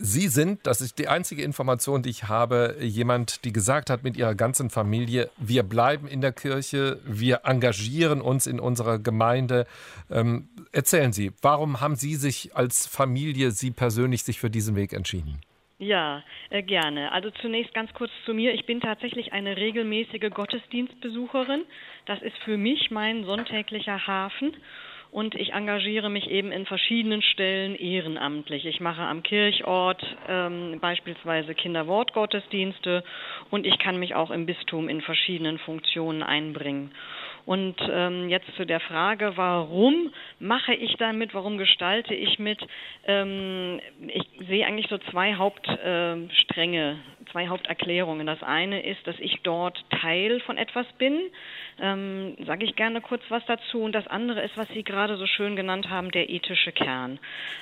Sie sind, das ist die einzige Information, die ich habe, jemand, die gesagt hat mit ihrer ganzen Familie, wir bleiben in der Kirche, wir engagieren uns in unserer Gemeinde. Ähm, erzählen Sie, warum haben Sie sich als Familie, Sie persönlich, sich für diesen Weg entschieden? Ja, äh, gerne. Also zunächst ganz kurz zu mir. Ich bin tatsächlich eine regelmäßige Gottesdienstbesucherin. Das ist für mich mein sonntäglicher Hafen und ich engagiere mich eben in verschiedenen Stellen ehrenamtlich. Ich mache am Kirchort ähm, beispielsweise Kinderwortgottesdienste und ich kann mich auch im Bistum in verschiedenen Funktionen einbringen. Und ähm, jetzt zu der Frage, warum mache ich damit, warum gestalte ich mit? Ähm, ich sehe eigentlich so zwei Hauptstränge, zwei Haupterklärungen. Das eine ist, dass ich dort Teil von etwas bin, ähm, sage ich gerne kurz was dazu. Und das andere ist, was Sie gerade so schön genannt haben, der ethische Kern.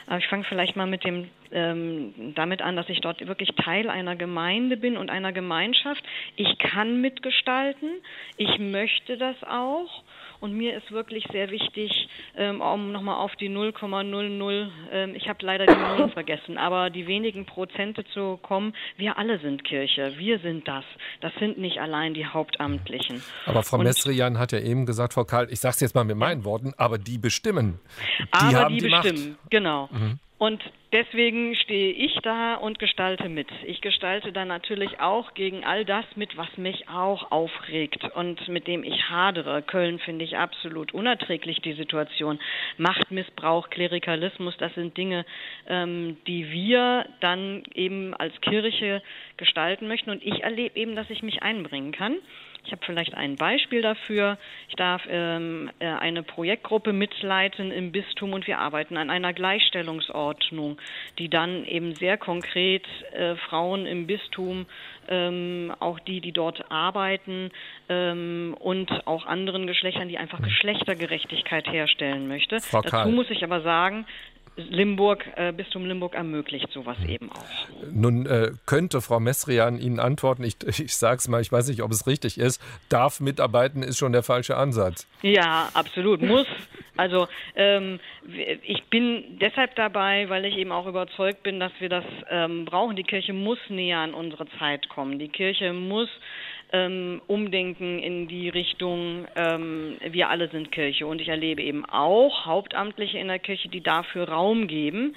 Aber ich fange vielleicht mal mit dem ähm, damit an, dass ich dort wirklich Teil einer Gemeinde bin und einer Gemeinschaft. Ich kann mitgestalten, ich möchte das auch. Und mir ist wirklich sehr wichtig, ähm, um nochmal auf die 0,00, ähm, ich habe leider die Nullen *laughs* vergessen, aber die wenigen Prozente zu kommen, wir alle sind Kirche, wir sind das. Das sind nicht allein die Hauptamtlichen. Aber Frau Messrian hat ja eben gesagt, Frau Karl, ich sage es jetzt mal mit meinen Worten, aber die bestimmen. Die aber haben die, die bestimmen, Macht. genau. Mhm. Und deswegen stehe ich da und gestalte mit. Ich gestalte da natürlich auch gegen all das mit, was mich auch aufregt und mit dem ich hadere. Köln finde ich absolut unerträglich, die Situation. Machtmissbrauch, Klerikalismus, das sind Dinge, ähm, die wir dann eben als Kirche gestalten möchten. Und ich erlebe eben, dass ich mich einbringen kann. Ich habe vielleicht ein Beispiel dafür. Ich darf ähm, äh, eine Projektgruppe mitleiten im Bistum und wir arbeiten an einer Gleichstellungsordnung, die dann eben sehr konkret äh, Frauen im Bistum, ähm, auch die, die dort arbeiten ähm, und auch anderen Geschlechtern, die einfach Geschlechtergerechtigkeit herstellen möchte. Frau Dazu muss ich aber sagen, Limburg, äh, Bistum Limburg ermöglicht sowas hm. eben auch. Nun äh, könnte Frau Messrian Ihnen antworten, ich, ich sage es mal, ich weiß nicht, ob es richtig ist, darf mitarbeiten ist schon der falsche Ansatz. Ja, absolut, muss. Also ähm, ich bin deshalb dabei, weil ich eben auch überzeugt bin, dass wir das ähm, brauchen. Die Kirche muss näher an unsere Zeit kommen. Die Kirche muss ähm, umdenken in die Richtung, ähm, wir alle sind Kirche. Und ich erlebe eben auch Hauptamtliche in der Kirche, die dafür Raum geben.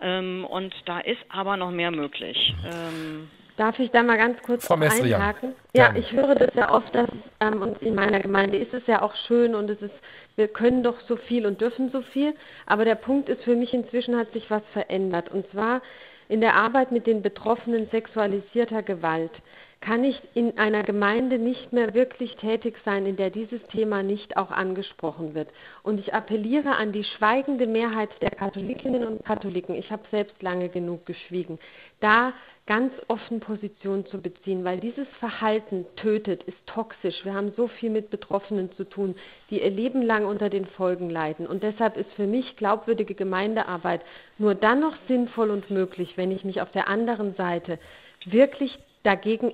Ähm, und da ist aber noch mehr möglich. Ähm, Darf ich da mal ganz kurz Frau einhaken? Ja, ich höre das ja oft, dass ähm, und in meiner Gemeinde ist es ja auch schön und es ist, wir können doch so viel und dürfen so viel. Aber der Punkt ist für mich inzwischen hat sich was verändert. Und zwar in der Arbeit mit den Betroffenen sexualisierter Gewalt kann ich in einer Gemeinde nicht mehr wirklich tätig sein, in der dieses Thema nicht auch angesprochen wird. Und ich appelliere an die schweigende Mehrheit der Katholikinnen und Katholiken, ich habe selbst lange genug geschwiegen, da ganz offen Position zu beziehen, weil dieses Verhalten tötet, ist toxisch. Wir haben so viel mit Betroffenen zu tun, die ihr Leben lang unter den Folgen leiden. Und deshalb ist für mich glaubwürdige Gemeindearbeit nur dann noch sinnvoll und möglich, wenn ich mich auf der anderen Seite wirklich dagegen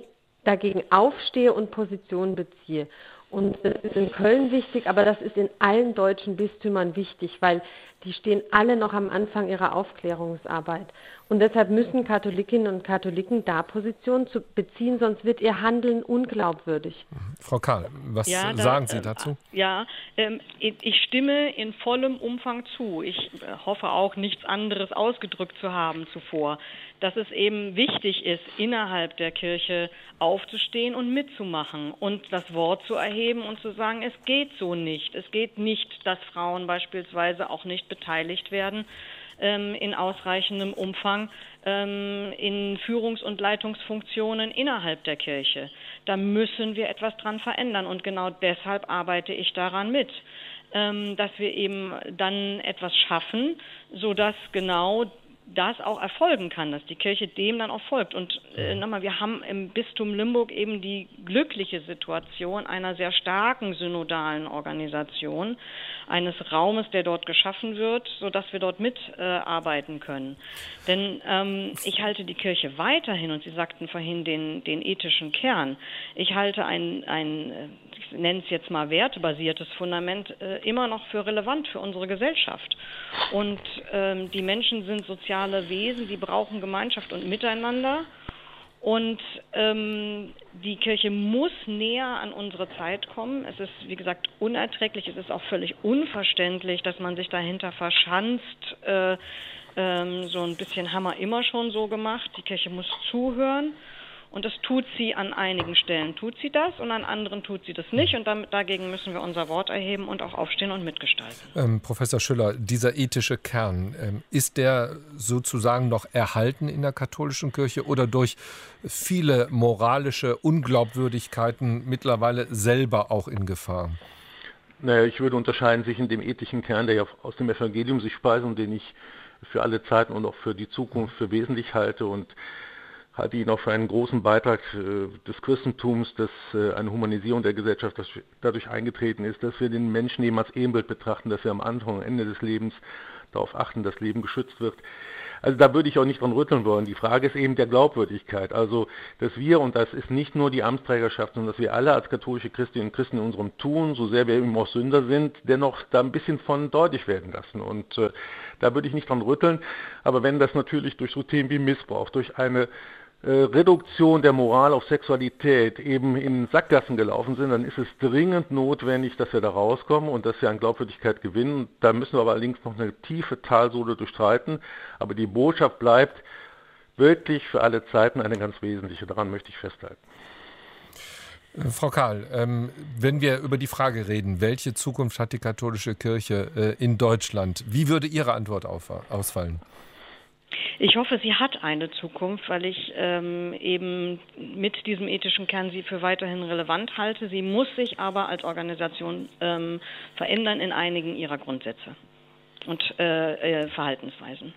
dagegen aufstehe und Position beziehe. Und das ist in Köln wichtig, aber das ist in allen deutschen Bistümern wichtig, weil die stehen alle noch am Anfang ihrer Aufklärungsarbeit. Und deshalb müssen Katholikinnen und Katholiken da Position zu beziehen, sonst wird ihr Handeln unglaubwürdig. Frau Karl, was ja, da, sagen Sie äh, dazu? Äh, ja, ähm, ich stimme in vollem Umfang zu. Ich äh, hoffe auch, nichts anderes ausgedrückt zu haben zuvor dass es eben wichtig ist, innerhalb der Kirche aufzustehen und mitzumachen und das Wort zu erheben und zu sagen, es geht so nicht. Es geht nicht, dass Frauen beispielsweise auch nicht beteiligt werden ähm, in ausreichendem Umfang ähm, in Führungs- und Leitungsfunktionen innerhalb der Kirche. Da müssen wir etwas dran verändern und genau deshalb arbeite ich daran mit ähm, dass wir eben dann etwas schaffen, sodass genau das auch erfolgen kann, dass die Kirche dem dann auch folgt. Und äh, nochmal, wir haben im Bistum Limburg eben die glückliche Situation einer sehr starken synodalen Organisation, eines Raumes, der dort geschaffen wird, sodass wir dort mitarbeiten äh, können. Denn ähm, ich halte die Kirche weiterhin, und Sie sagten vorhin den, den ethischen Kern, ich halte ein, ein ich nenne es jetzt mal wertebasiertes Fundament, äh, immer noch für relevant für unsere Gesellschaft. Und ähm, die Menschen sind soziale Wesen, die brauchen Gemeinschaft und Miteinander. Und ähm, die Kirche muss näher an unsere Zeit kommen. Es ist, wie gesagt, unerträglich. Es ist auch völlig unverständlich, dass man sich dahinter verschanzt. Äh, ähm, so ein bisschen haben wir immer schon so gemacht. Die Kirche muss zuhören. Und das tut sie an einigen Stellen, tut sie das und an anderen tut sie das nicht. Und damit, dagegen müssen wir unser Wort erheben und auch aufstehen und mitgestalten. Ähm, Professor Schüller, dieser ethische Kern, ähm, ist der sozusagen noch erhalten in der katholischen Kirche oder durch viele moralische Unglaubwürdigkeiten mittlerweile selber auch in Gefahr? Naja, ich würde unterscheiden sich in dem ethischen Kern, der ja aus dem Evangelium sich speist und den ich für alle Zeiten und auch für die Zukunft für wesentlich halte und halte ihn auch für einen großen Beitrag äh, des Christentums, dass äh, eine Humanisierung der Gesellschaft dadurch eingetreten ist, dass wir den Menschen eben als Ebenbild betrachten, dass wir am Anfang und Ende des Lebens darauf achten, dass Leben geschützt wird. Also da würde ich auch nicht dran rütteln wollen. Die Frage ist eben der Glaubwürdigkeit. Also, dass wir, und das ist nicht nur die Amtsträgerschaft, sondern dass wir alle als katholische Christinnen und Christen in unserem Tun, so sehr wir eben auch Sünder sind, dennoch da ein bisschen von deutlich werden lassen. Und äh, da würde ich nicht dran rütteln. Aber wenn das natürlich durch so Themen wie Missbrauch, durch eine Reduktion der Moral auf Sexualität eben in Sackgassen gelaufen sind, dann ist es dringend notwendig, dass wir da rauskommen und dass wir an Glaubwürdigkeit gewinnen. Da müssen wir aber allerdings noch eine tiefe Talsohle durchstreiten. Aber die Botschaft bleibt wirklich für alle Zeiten eine ganz wesentliche. Daran möchte ich festhalten. Äh, Frau Karl, ähm, wenn wir über die Frage reden, welche Zukunft hat die katholische Kirche äh, in Deutschland, wie würde Ihre Antwort ausfallen? Ich hoffe, sie hat eine Zukunft, weil ich ähm, eben mit diesem ethischen Kern sie für weiterhin relevant halte. Sie muss sich aber als Organisation ähm, verändern in einigen ihrer Grundsätze und äh, äh, Verhaltensweisen.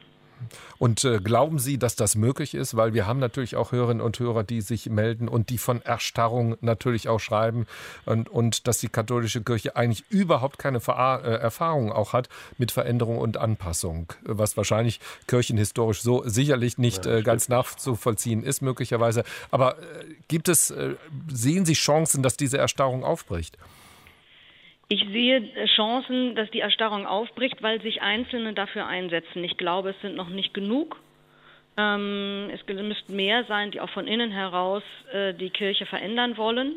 Und äh, glauben Sie, dass das möglich ist? Weil wir haben natürlich auch Hörerinnen und Hörer, die sich melden und die von Erstarrung natürlich auch schreiben und, und dass die katholische Kirche eigentlich überhaupt keine Ver äh, Erfahrung auch hat mit Veränderung und Anpassung, was wahrscheinlich kirchenhistorisch so sicherlich nicht äh, ganz nachzuvollziehen ist möglicherweise. Aber äh, gibt es, äh, sehen Sie Chancen, dass diese Erstarrung aufbricht? Ich sehe Chancen, dass die Erstarrung aufbricht, weil sich Einzelne dafür einsetzen. Ich glaube, es sind noch nicht genug. Ähm, es müssten mehr sein, die auch von innen heraus äh, die Kirche verändern wollen.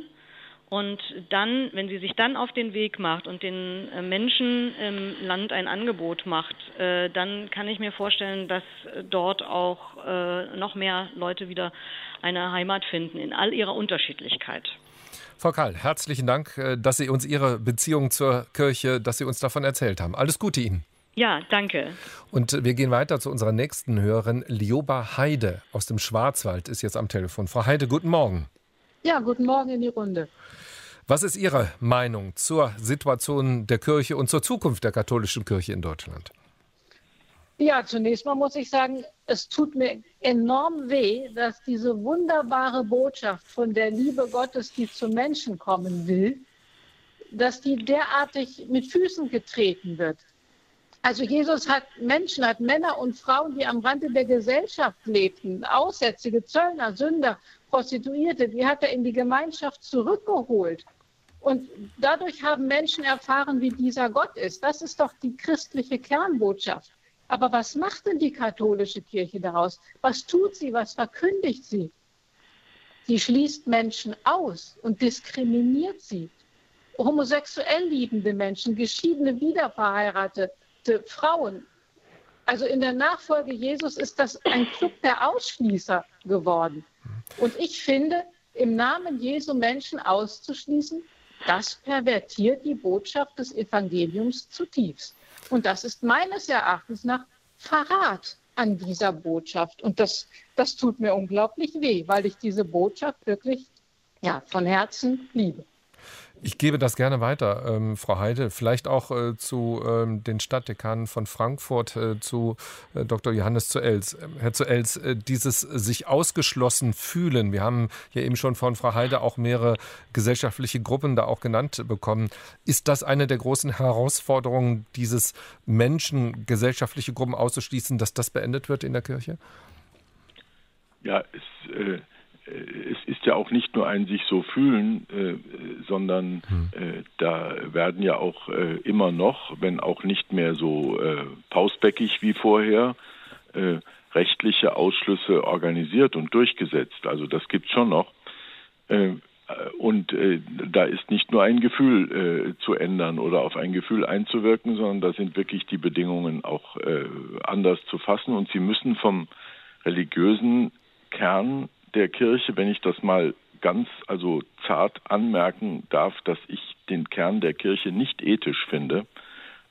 Und dann, wenn sie sich dann auf den Weg macht und den äh, Menschen im Land ein Angebot macht, äh, dann kann ich mir vorstellen, dass dort auch äh, noch mehr Leute wieder eine Heimat finden in all ihrer Unterschiedlichkeit. Frau Karl, herzlichen Dank, äh, dass Sie uns Ihre Beziehung zur Kirche, dass Sie uns davon erzählt haben. Alles Gute Ihnen. Ja, danke. Und wir gehen weiter zu unserer nächsten Hörerin. Lioba Heide aus dem Schwarzwald ist jetzt am Telefon. Frau Heide, guten Morgen. Ja, guten Morgen in die Runde. Was ist Ihre Meinung zur Situation der Kirche und zur Zukunft der katholischen Kirche in Deutschland? Ja, zunächst mal muss ich sagen, es tut mir enorm weh, dass diese wunderbare Botschaft von der Liebe Gottes, die zum Menschen kommen will, dass die derartig mit Füßen getreten wird. Also Jesus hat Menschen, hat Männer und Frauen, die am Rande der Gesellschaft lebten, Aussätzige, Zöllner, Sünder, Prostituierte, die hat er in die Gemeinschaft zurückgeholt. Und dadurch haben Menschen erfahren, wie dieser Gott ist. Das ist doch die christliche Kernbotschaft. Aber was macht denn die katholische Kirche daraus? Was tut sie? Was verkündigt sie? Sie schließt Menschen aus und diskriminiert sie. Homosexuell liebende Menschen, geschiedene, wiederverheiratete Frauen. Also in der Nachfolge Jesus ist das ein Club der Ausschließer geworden. Und ich finde, im Namen Jesu Menschen auszuschließen, das pervertiert die Botschaft des Evangeliums zutiefst. Und das ist meines Erachtens nach Verrat an dieser Botschaft. Und das, das tut mir unglaublich weh, weil ich diese Botschaft wirklich ja, von Herzen liebe. Ich gebe das gerne weiter, ähm, Frau Heide, vielleicht auch äh, zu ähm, den Stadtdekanen von Frankfurt, äh, zu äh, Dr. Johannes zu Els. Ähm, Herr zu Els, äh, dieses sich ausgeschlossen fühlen, wir haben ja eben schon von Frau Heide auch mehrere gesellschaftliche Gruppen da auch genannt bekommen. Ist das eine der großen Herausforderungen, dieses Menschen, gesellschaftliche Gruppen auszuschließen, dass das beendet wird in der Kirche? Ja, es äh, es ist ja auch nicht nur ein sich so fühlen, äh, sondern hm. äh, da werden ja auch äh, immer noch, wenn auch nicht mehr so äh, pausbäckig wie vorher, äh, rechtliche Ausschlüsse organisiert und durchgesetzt. Also das gibt es schon noch. Äh, und da ist nicht nur ein Gefühl zu ändern oder auf ein Gefühl einzuwirken, sondern da sind wirklich die Bedingungen auch anders zu fassen und sie müssen vom religiösen Kern der Kirche, wenn ich das mal ganz also zart anmerken darf, dass ich den Kern der Kirche nicht ethisch finde,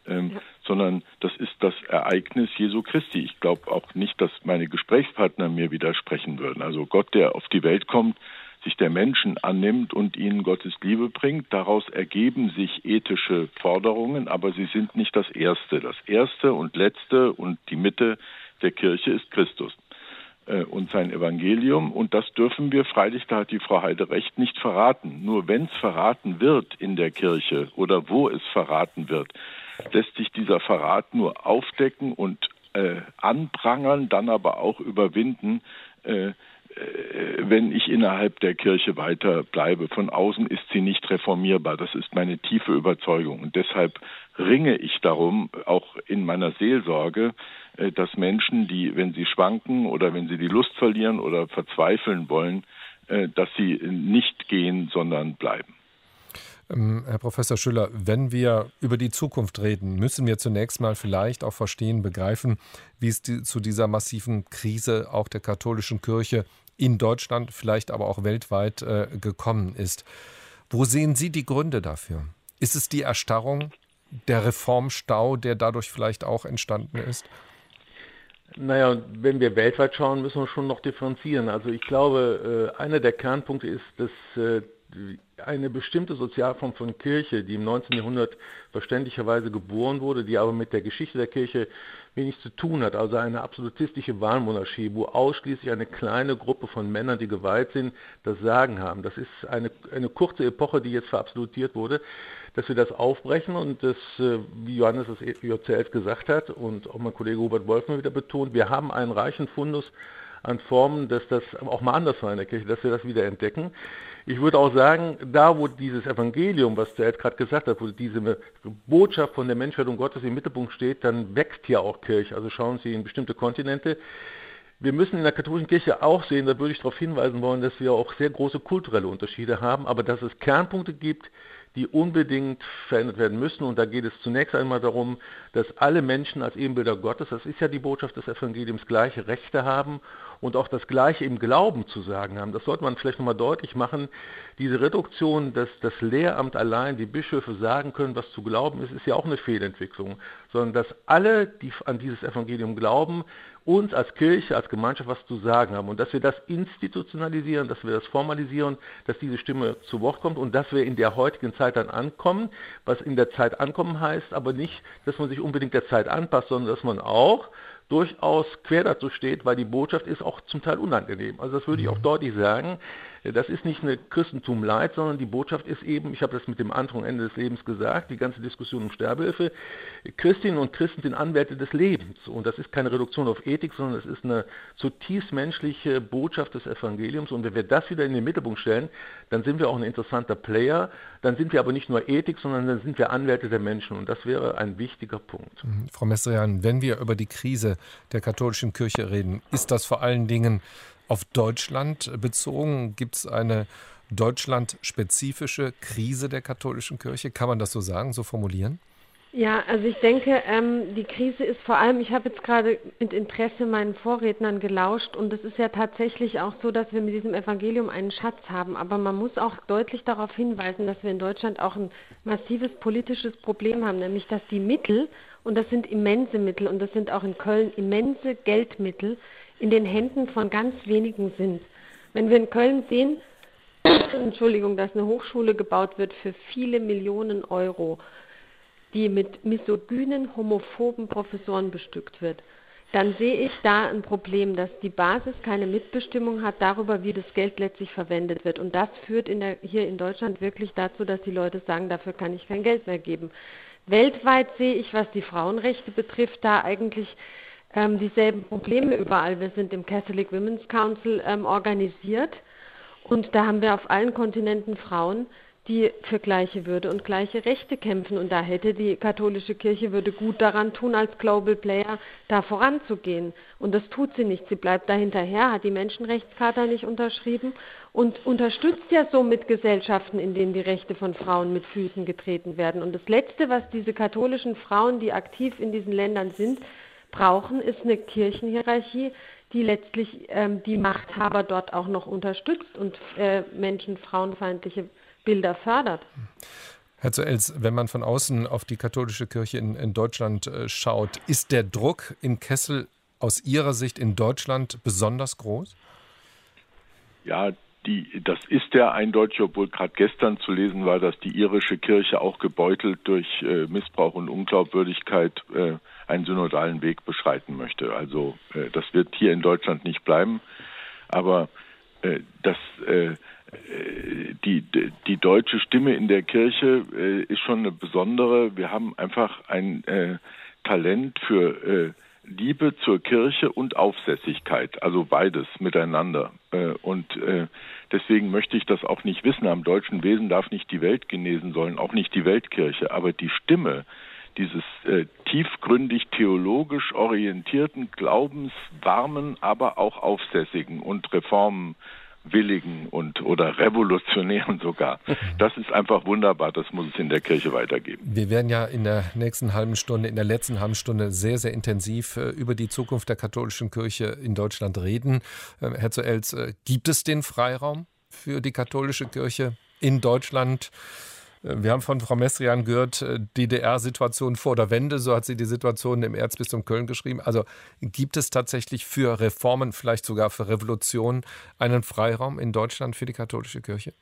ähm, ja. sondern das ist das Ereignis Jesu Christi. Ich glaube auch nicht, dass meine Gesprächspartner mir widersprechen würden. Also Gott, der auf die Welt kommt, sich der Menschen annimmt und ihnen Gottes Liebe bringt. Daraus ergeben sich ethische Forderungen, aber sie sind nicht das Erste. Das Erste und Letzte und die Mitte der Kirche ist Christus. Äh, und sein Evangelium. Und das dürfen wir, freilich, da hat die Frau Heide recht, nicht verraten. Nur wenn es verraten wird in der Kirche oder wo es verraten wird, lässt sich dieser Verrat nur aufdecken und äh, anprangern, dann aber auch überwinden, äh, wenn ich innerhalb der Kirche weiter bleibe. Von außen ist sie nicht reformierbar. Das ist meine tiefe Überzeugung. Und deshalb ringe ich darum, auch in meiner Seelsorge, äh, dass Menschen, die, wenn sie schwanken oder wenn sie die Lust verlieren oder verzweifeln wollen, äh, dass sie nicht gehen, sondern bleiben. Ähm, Herr Professor Schüller, wenn wir über die Zukunft reden, müssen wir zunächst mal vielleicht auch verstehen, begreifen, wie es die, zu dieser massiven Krise auch der katholischen Kirche in Deutschland, vielleicht aber auch weltweit äh, gekommen ist. Wo sehen Sie die Gründe dafür? Ist es die Erstarrung, der Reformstau, der dadurch vielleicht auch entstanden ist? Naja, wenn wir weltweit schauen, müssen wir schon noch differenzieren. Also ich glaube, äh, einer der Kernpunkte ist, dass äh, eine bestimmte Sozialform von Kirche, die im 19. Jahrhundert verständlicherweise geboren wurde, die aber mit der Geschichte der Kirche wenig zu tun hat, also eine absolutistische Wahlmonarchie, wo ausschließlich eine kleine Gruppe von Männern, die geweiht sind, das Sagen haben. Das ist eine, eine kurze Epoche, die jetzt verabsolutiert wurde dass wir das aufbrechen und das, äh, wie Johannes es zuerst gesagt hat und auch mein Kollege Hubert Wolfmann wieder betont, wir haben einen reichen Fundus an Formen, dass das auch mal anders war in der Kirche, dass wir das wieder entdecken. Ich würde auch sagen, da wo dieses Evangelium, was der Ed gerade gesagt hat, wo diese Botschaft von der Menschwerdung Gottes im Mittelpunkt steht, dann wächst ja auch Kirche. Also schauen Sie in bestimmte Kontinente. Wir müssen in der katholischen Kirche auch sehen, da würde ich darauf hinweisen wollen, dass wir auch sehr große kulturelle Unterschiede haben, aber dass es Kernpunkte gibt, die unbedingt verändert werden müssen. Und da geht es zunächst einmal darum, dass alle Menschen als Ebenbilder Gottes, das ist ja die Botschaft des Evangeliums, gleiche Rechte haben und auch das Gleiche im Glauben zu sagen haben. Das sollte man vielleicht nochmal deutlich machen. Diese Reduktion, dass das Lehramt allein, die Bischöfe sagen können, was zu glauben ist, ist ja auch eine Fehlentwicklung, sondern dass alle, die an dieses Evangelium glauben, uns als Kirche, als Gemeinschaft was zu sagen haben und dass wir das institutionalisieren, dass wir das formalisieren, dass diese Stimme zu Wort kommt und dass wir in der heutigen Zeit dann ankommen, was in der Zeit ankommen heißt, aber nicht, dass man sich unbedingt der Zeit anpasst, sondern dass man auch durchaus quer dazu steht, weil die Botschaft ist auch zum Teil unangenehm. Also das würde ich auch mhm. deutlich sagen. Das ist nicht eine Christentum Leid, sondern die Botschaft ist eben, ich habe das mit dem Anfang Ende des Lebens gesagt, die ganze Diskussion um Sterbehilfe. Christinnen und Christen sind Anwärter des Lebens. Und das ist keine Reduktion auf Ethik, sondern es ist eine zutiefst menschliche Botschaft des Evangeliums. Und wenn wir das wieder in den Mittelpunkt stellen, dann sind wir auch ein interessanter Player. Dann sind wir aber nicht nur Ethik, sondern dann sind wir Anwärter der Menschen. Und das wäre ein wichtiger Punkt. Mhm. Frau Messerian, wenn wir über die Krise der katholischen Kirche reden, ist das vor allen Dingen auf Deutschland bezogen? Gibt es eine deutschlandspezifische Krise der katholischen Kirche? Kann man das so sagen, so formulieren? Ja, also ich denke, ähm, die Krise ist vor allem, ich habe jetzt gerade mit Interesse meinen Vorrednern gelauscht und es ist ja tatsächlich auch so, dass wir mit diesem Evangelium einen Schatz haben. Aber man muss auch deutlich darauf hinweisen, dass wir in Deutschland auch ein massives politisches Problem haben, nämlich dass die Mittel, und das sind immense Mittel und das sind auch in Köln immense Geldmittel, in den Händen von ganz wenigen sind. Wenn wir in Köln sehen, *coughs* Entschuldigung, dass eine Hochschule gebaut wird für viele Millionen Euro, die mit misogynen, homophoben Professoren bestückt wird, dann sehe ich da ein Problem, dass die Basis keine Mitbestimmung hat darüber, wie das Geld letztlich verwendet wird. Und das führt in der, hier in Deutschland wirklich dazu, dass die Leute sagen, dafür kann ich kein Geld mehr geben. Weltweit sehe ich, was die Frauenrechte betrifft, da eigentlich ähm, dieselben Probleme überall. Wir sind im Catholic Women's Council ähm, organisiert und da haben wir auf allen Kontinenten Frauen, die für gleiche Würde und gleiche Rechte kämpfen. Und da hätte die katholische Kirche würde gut daran tun, als Global Player da voranzugehen. Und das tut sie nicht. Sie bleibt da hinterher, hat die Menschenrechtscharta nicht unterschrieben und unterstützt ja somit Gesellschaften, in denen die Rechte von Frauen mit Füßen getreten werden. Und das Letzte, was diese katholischen Frauen, die aktiv in diesen Ländern sind, brauchen, ist eine Kirchenhierarchie, die letztlich ähm, die Machthaber dort auch noch unterstützt und äh, Menschen frauenfeindliche Bilder fördert. Herr Zuels, wenn man von außen auf die katholische Kirche in, in Deutschland äh, schaut, ist der Druck in Kessel aus Ihrer Sicht in Deutschland besonders groß? Ja, die, das ist ja eindeutig, obwohl gerade gestern zu lesen war, dass die irische Kirche auch gebeutelt durch äh, Missbrauch und Unglaubwürdigkeit äh, einen synodalen Weg beschreiten möchte. Also äh, das wird hier in Deutschland nicht bleiben, aber äh, das äh, die, die deutsche Stimme in der Kirche äh, ist schon eine besondere. Wir haben einfach ein äh, Talent für äh, Liebe zur Kirche und Aufsässigkeit, also beides miteinander. Äh, und äh, deswegen möchte ich das auch nicht wissen. Am deutschen Wesen darf nicht die Welt genesen sollen, auch nicht die Weltkirche. Aber die Stimme dieses äh, tiefgründig theologisch orientierten, glaubenswarmen, aber auch aufsässigen und Reformen Willigen und oder Revolutionären sogar. *laughs* Das ist einfach wunderbar. Das muss es in der Kirche weitergeben. Wir werden ja in der nächsten halben Stunde, in der letzten halben Stunde sehr, sehr intensiv äh, über die Zukunft der katholischen Kirche in Deutschland reden. Äh, Herr Zuels, äh, gibt es den Freiraum für die katholische Kirche in Deutschland? Wir haben von Frau Mestrian gehört, äh, DDR-Situation vor der Wende, so hat sie die Situation im Erzbistum Köln geschrieben. Also gibt es tatsächlich für Reformen, vielleicht sogar für Revolutionen, einen Freiraum in Deutschland für die katholische Kirche?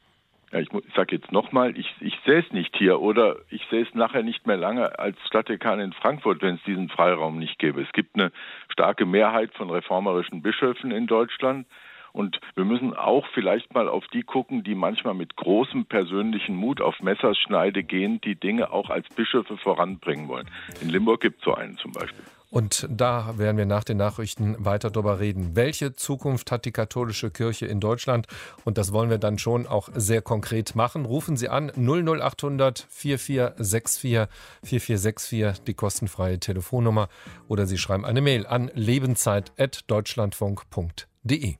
Ja, ich, sage jetzt nochmal, ich, ich sehe es nicht hier oder ich sehe es nachher nicht mehr lange als Stadtdekan in Frankfurt, wenn es diesen Freiraum nicht gäbe. Es gibt eine starke Mehrheit von reformerischen Bischöfen in Deutschland. Und wir müssen auch vielleicht mal auf die gucken, die manchmal mit großem persönlichen Mut auf Messerschneide gehen, die Dinge auch als Bischöfe voranbringen wollen. In Limburg gibt es so einen zum Beispiel. Und da werden wir nach den Nachrichten weiter darüber reden. Welche Zukunft hat die katholische Kirche in Deutschland? Und das wollen wir dann schon auch sehr konkret machen. Rufen Sie an 00800 4464 4464, die kostenfreie Telefonnummer, oder Sie schreiben eine Mail an lebenszeit.deutschlandfunk.de.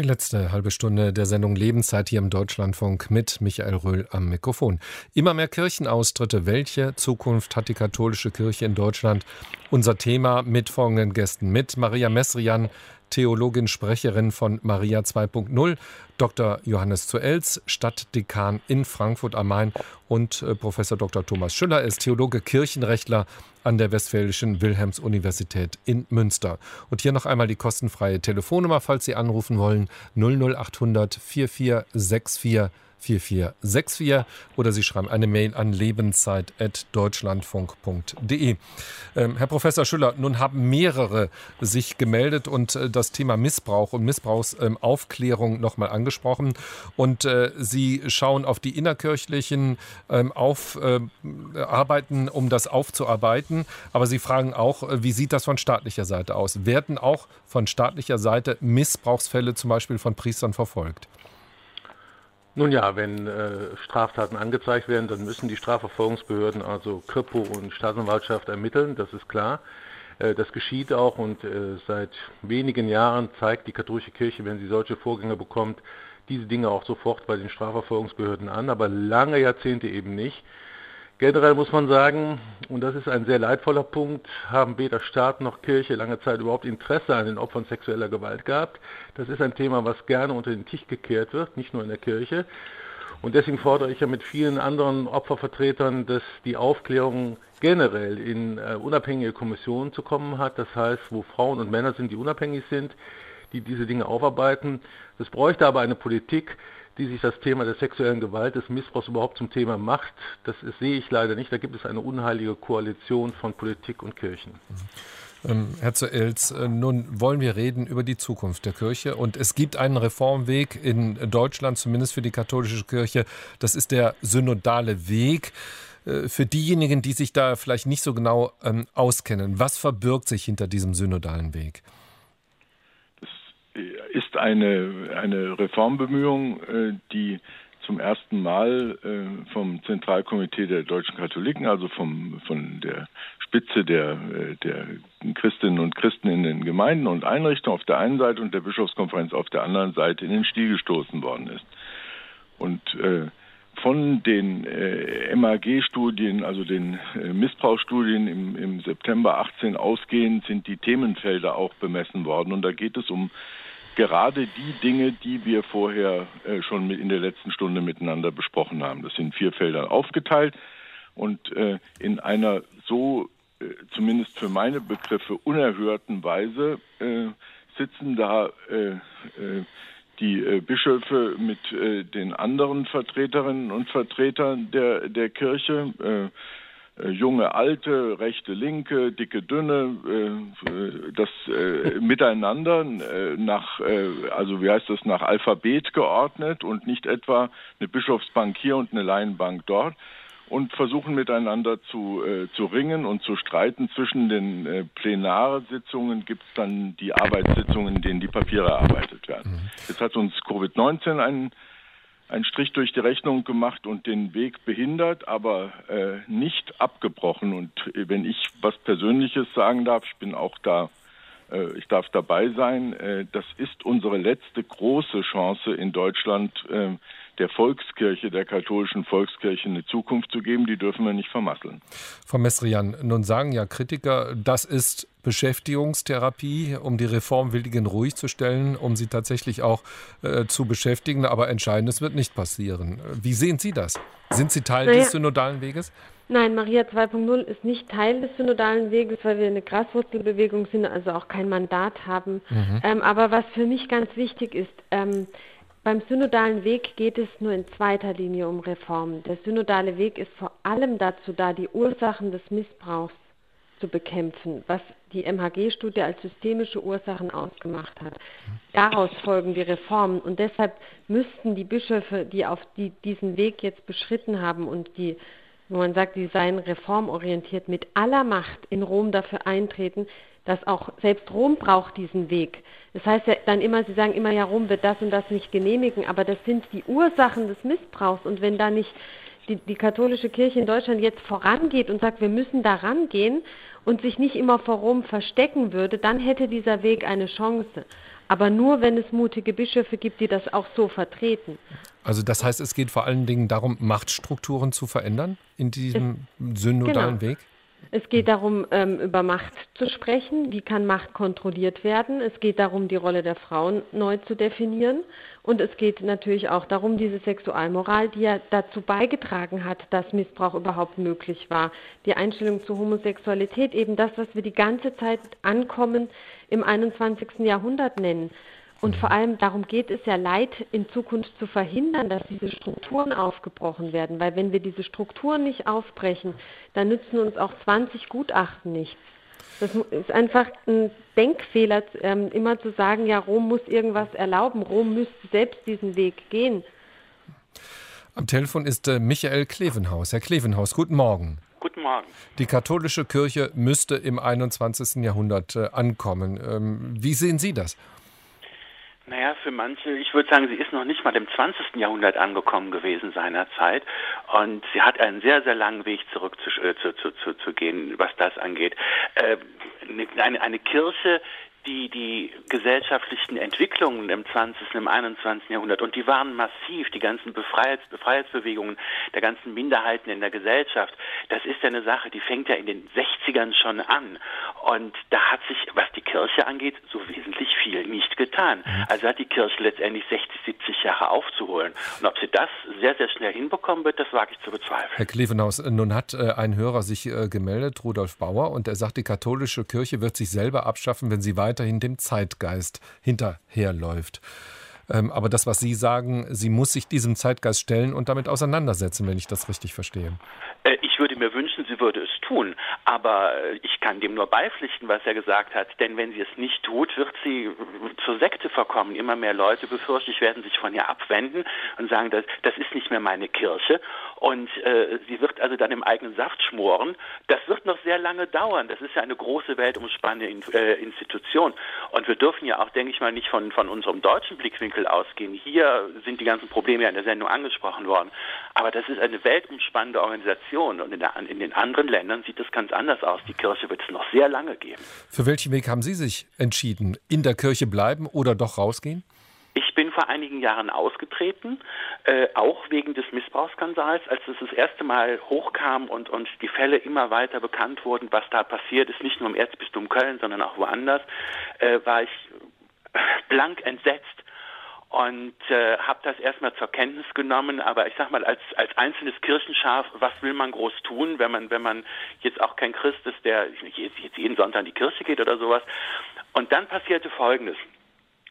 Die letzte halbe Stunde der Sendung Lebenszeit hier im Deutschlandfunk mit Michael Röhl am Mikrofon. Immer mehr Kirchenaustritte. Welche Zukunft hat die katholische Kirche in Deutschland? Unser Thema mit folgenden Gästen. Mit Maria Messrian, Theologin, Sprecherin von Maria 2.0, Dr. Johannes Zuels, Stadtdekan in Frankfurt am Main und äh, Professor Dr. Thomas Schüller ist Theologe, Kirchenrechtler an der Westfälischen Wilhelms-Universität in Münster. Und hier noch einmal die kostenfreie Telefonnummer, falls Sie anrufen wollen, 00800 4464 4464 oder Sie schreiben eine Mail an lebenszeit.deutschlandfunk.de. Ähm, Herr Professor Schüller, nun haben mehrere sich gemeldet und äh, das Thema Missbrauch und Missbrauchsaufklärung ähm, nochmal angesprochen. Und äh, Sie schauen auf die innerkirchlichen ähm, Aufarbeiten, um das aufzuarbeiten. Aber Sie fragen auch, äh, wie sieht das von staatlicher Seite aus? Werden auch von staatlicher Seite Missbrauchsfälle zum Beispiel von Priestern verfolgt? Nun ja, wenn äh, Straftaten angezeigt werden, dann müssen die Strafverfolgungsbehörden, also Kripo und Staatsanwaltschaft ermitteln, das ist klar. Äh, das geschieht auch und äh, seit wenigen Jahren zeigt die katholische Kirche, wenn sie solche Vorgänge bekommt, diese Dinge auch sofort bei den Strafverfolgungsbehörden an, aber lange Jahrzehnte eben nicht. Generell muss man sagen, und das ist ein sehr leidvoller Punkt, haben weder Staat noch Kirche lange Zeit überhaupt Interesse an den Opfern sexueller Gewalt gehabt. Das ist ein Thema, was gerne unter den Tisch gekehrt wird, nicht nur in der Kirche. Und deswegen fordere ich ja mit vielen anderen Opfervertretern, dass die Aufklärung generell in äh, unabhängige Kommissionen zu kommen hat. Das heißt, wo Frauen und Männer sind, die unabhängig sind, die diese Dinge aufarbeiten. Es bräuchte aber eine Politik, die sich das Thema der sexuellen Gewalt, des Missbrauchs überhaupt zum Thema macht. Das ist, sehe ich leider nicht. Da gibt es eine unheilige Koalition von Politik und Kirchen. Ähm, Herr zu Els, äh, nun wollen wir reden über die Zukunft der Kirche. Und es gibt einen Reformweg in Deutschland, zumindest für die katholische Kirche. Das ist der synodale Weg. Äh, für diejenigen, die sich da vielleicht nicht so genau ähm, auskennen, was verbirgt sich hinter diesem synodalen Weg? Ist eine, eine Reformbemühung, äh, die zum ersten Mal äh, vom Zentralkomitee der deutschen Katholiken, also vom, von der Spitze der, äh, der Christinnen und Christen in den Gemeinden und Einrichtungen auf der einen Seite und der Bischofskonferenz auf der anderen Seite in den Stil gestoßen worden ist. Und äh, von den äh, MAG-Studien, also den äh, Missbrauchsstudien im, im September 18 ausgehend, sind die Themenfelder auch bemessen worden. Und da geht es um gerade die Dinge, die wir vorher äh, schon in der letzten Stunde miteinander besprochen haben. Das sind vier Felder aufgeteilt und äh, in einer so, äh, zumindest für meine Begriffe, unerhörten Weise äh, sitzen da äh, äh, die Bischöfe mit den anderen Vertreterinnen und Vertretern der, der Kirche äh, junge, alte, rechte, linke, dicke, dünne, äh, das äh, miteinander nach, also wie heißt das, nach Alphabet geordnet und nicht etwa eine Bischofsbank hier und eine Laienbank dort und versuchen miteinander zu, äh, zu ringen und zu streiten. Zwischen den äh, Plenarsitzungen gibt es dann die Arbeitssitzungen, in denen die Papiere erarbeitet werden. Mhm. Jetzt hat uns Covid-19 einen einen Strich durch die Rechnung gemacht und den Weg behindert, aber äh, nicht abgebrochen. Und äh, wenn ich was Persönliches sagen darf, ich bin auch da, äh, ich darf dabei sein, äh, das ist unsere letzte große Chance in Deutschland, äh, der Volkskirche, der katholischen Volkskirche eine Zukunft zu geben, die dürfen wir nicht vermasseln. Frau Mesrian, nun sagen ja Kritiker, das ist Beschäftigungstherapie, um die Reformwilligen ruhig zu stellen, um sie tatsächlich auch äh, zu beschäftigen. Aber Entscheidendes wird nicht passieren. Wie sehen Sie das? Sind Sie Teil naja. des synodalen Weges? Nein, Maria 2.0 ist nicht Teil des synodalen Weges, weil wir eine Graswurzelbewegung sind, also auch kein Mandat haben. Mhm. Ähm, aber was für mich ganz wichtig ist, ähm, beim synodalen Weg geht es nur in zweiter Linie um Reformen. Der synodale Weg ist vor allem dazu da, die Ursachen des Missbrauchs zu bekämpfen, was die MHG-Studie als systemische Ursachen ausgemacht hat. Daraus folgen die Reformen und deshalb müssten die Bischöfe, die auf die, diesen Weg jetzt beschritten haben und die, wo man sagt, die seien reformorientiert, mit aller Macht in Rom dafür eintreten, dass auch selbst Rom braucht diesen Weg. Das heißt ja dann immer, Sie sagen immer, ja, Rom wird das und das nicht genehmigen, aber das sind die Ursachen des Missbrauchs. Und wenn da nicht die, die katholische Kirche in Deutschland jetzt vorangeht und sagt, wir müssen da rangehen und sich nicht immer vor Rom verstecken würde, dann hätte dieser Weg eine Chance. Aber nur, wenn es mutige Bischöfe gibt, die das auch so vertreten. Also das heißt, es geht vor allen Dingen darum, Machtstrukturen zu verändern in diesem es, synodalen genau. Weg? Es geht darum, ähm, über Macht zu sprechen. Wie kann Macht kontrolliert werden? Es geht darum, die Rolle der Frauen neu zu definieren. Und es geht natürlich auch darum, diese Sexualmoral, die ja dazu beigetragen hat, dass Missbrauch überhaupt möglich war. Die Einstellung zur Homosexualität, eben das, was wir die ganze Zeit ankommen im 21. Jahrhundert nennen. Und vor allem darum geht es ja, Leid in Zukunft zu verhindern, dass diese Strukturen aufgebrochen werden. Weil wenn wir diese Strukturen nicht aufbrechen, dann nützen uns auch 20 Gutachten nichts. Das ist einfach ein Denkfehler, ähm, immer zu sagen, ja, Rom muss irgendwas erlauben, Rom müsste selbst diesen Weg gehen. Am Telefon ist äh, Michael Klevenhaus. Herr Klevenhaus, guten Morgen. Guten Morgen. Die katholische Kirche müsste im 21. Jahrhundert äh, ankommen. Ähm, wie sehen Sie das? Naja, für manche, ich würde sagen, sie ist noch nicht mal im 20. Jahrhundert angekommen gewesen seinerzeit. Und sie hat einen sehr, sehr langen Weg zurück zu, äh, zu, zu, zu, zu gehen, was das angeht. Äh, eine, eine Kirche, die, die gesellschaftlichen Entwicklungen im 20., im 21. Jahrhundert und die waren massiv, die ganzen Befreiheits, Befreiheitsbewegungen der ganzen Minderheiten in der Gesellschaft, das ist ja eine Sache, die fängt ja in den 60ern schon an und da hat sich, was die Kirche angeht, so wesentlich viel nicht getan. Mhm. Also hat die Kirche letztendlich 60, 70 Jahre aufzuholen und ob sie das sehr, sehr schnell hinbekommen wird, das wage ich zu bezweifeln. Herr Klevenhaus, nun hat äh, ein Hörer sich äh, gemeldet, Rudolf Bauer, und er sagt, die katholische Kirche wird sich selber abschaffen, wenn sie weiter weiterhin dem Zeitgeist hinterherläuft. Ähm, aber das, was Sie sagen, sie muss sich diesem Zeitgeist stellen und damit auseinandersetzen, wenn ich das richtig verstehe. Äh, ich würde mir wünschen, sie würde es tun. Aber äh, ich kann dem nur beipflichten, was er gesagt hat. Denn wenn sie es nicht tut, wird sie zur Sekte verkommen. Immer mehr Leute, befürchte ich, werden sich von ihr abwenden und sagen, das, das ist nicht mehr meine Kirche. Und äh, sie wird also dann im eigenen Saft schmoren. Das wird noch sehr lange dauern. Das ist ja eine große weltumspannende äh, Institution. Und wir dürfen ja auch, denke ich mal, nicht von, von unserem deutschen Blickwinkel ausgehen. Hier sind die ganzen Probleme ja in der Sendung angesprochen worden. Aber das ist eine weltumspannende Organisation. Und in, der, in den anderen Ländern sieht es ganz anders aus. Die Kirche wird es noch sehr lange geben. Für welchen Weg haben Sie sich entschieden? In der Kirche bleiben oder doch rausgehen? Ich bin vor einigen Jahren ausgetreten, äh, auch wegen des Missbrauchsskandals, als es das erste Mal hochkam und, und die Fälle immer weiter bekannt wurden, was da passiert ist, nicht nur im Erzbistum Köln, sondern auch woanders, äh, war ich blank entsetzt und äh, habe das erstmal zur Kenntnis genommen. Aber ich sag mal, als als einzelnes Kirchenschaf, was will man groß tun, wenn man wenn man jetzt auch kein Christ ist, der jetzt jeden Sonntag in die Kirche geht oder sowas. Und dann passierte Folgendes.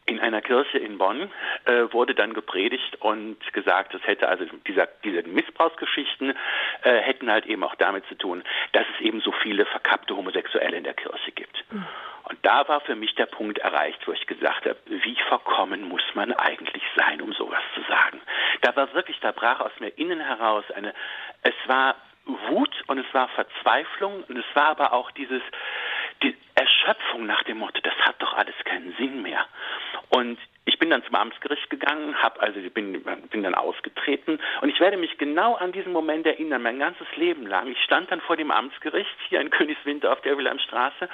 In einer Kirche in Bonn äh, wurde dann gepredigt und gesagt, es hätte also dieser, diese Missbrauchsgeschichten äh, hätten halt eben auch damit zu tun, dass es eben so viele verkappte Homosexuelle in der Kirche gibt. Mhm. Und da war für mich der Punkt erreicht, wo ich gesagt habe, wie verkommen muss man eigentlich sein, um sowas zu sagen. Da war wirklich, da brach aus mir innen heraus eine, es war Wut und es war Verzweiflung und es war aber auch dieses, die Erschöpfung nach dem Motto, das hat doch alles keinen Sinn mehr. Und ich bin dann zum Amtsgericht gegangen, habe also bin, bin dann ausgetreten und ich werde mich genau an diesen Moment erinnern, mein ganzes Leben lang. Ich stand dann vor dem Amtsgericht hier in Königswinter auf der Wilhelmstraße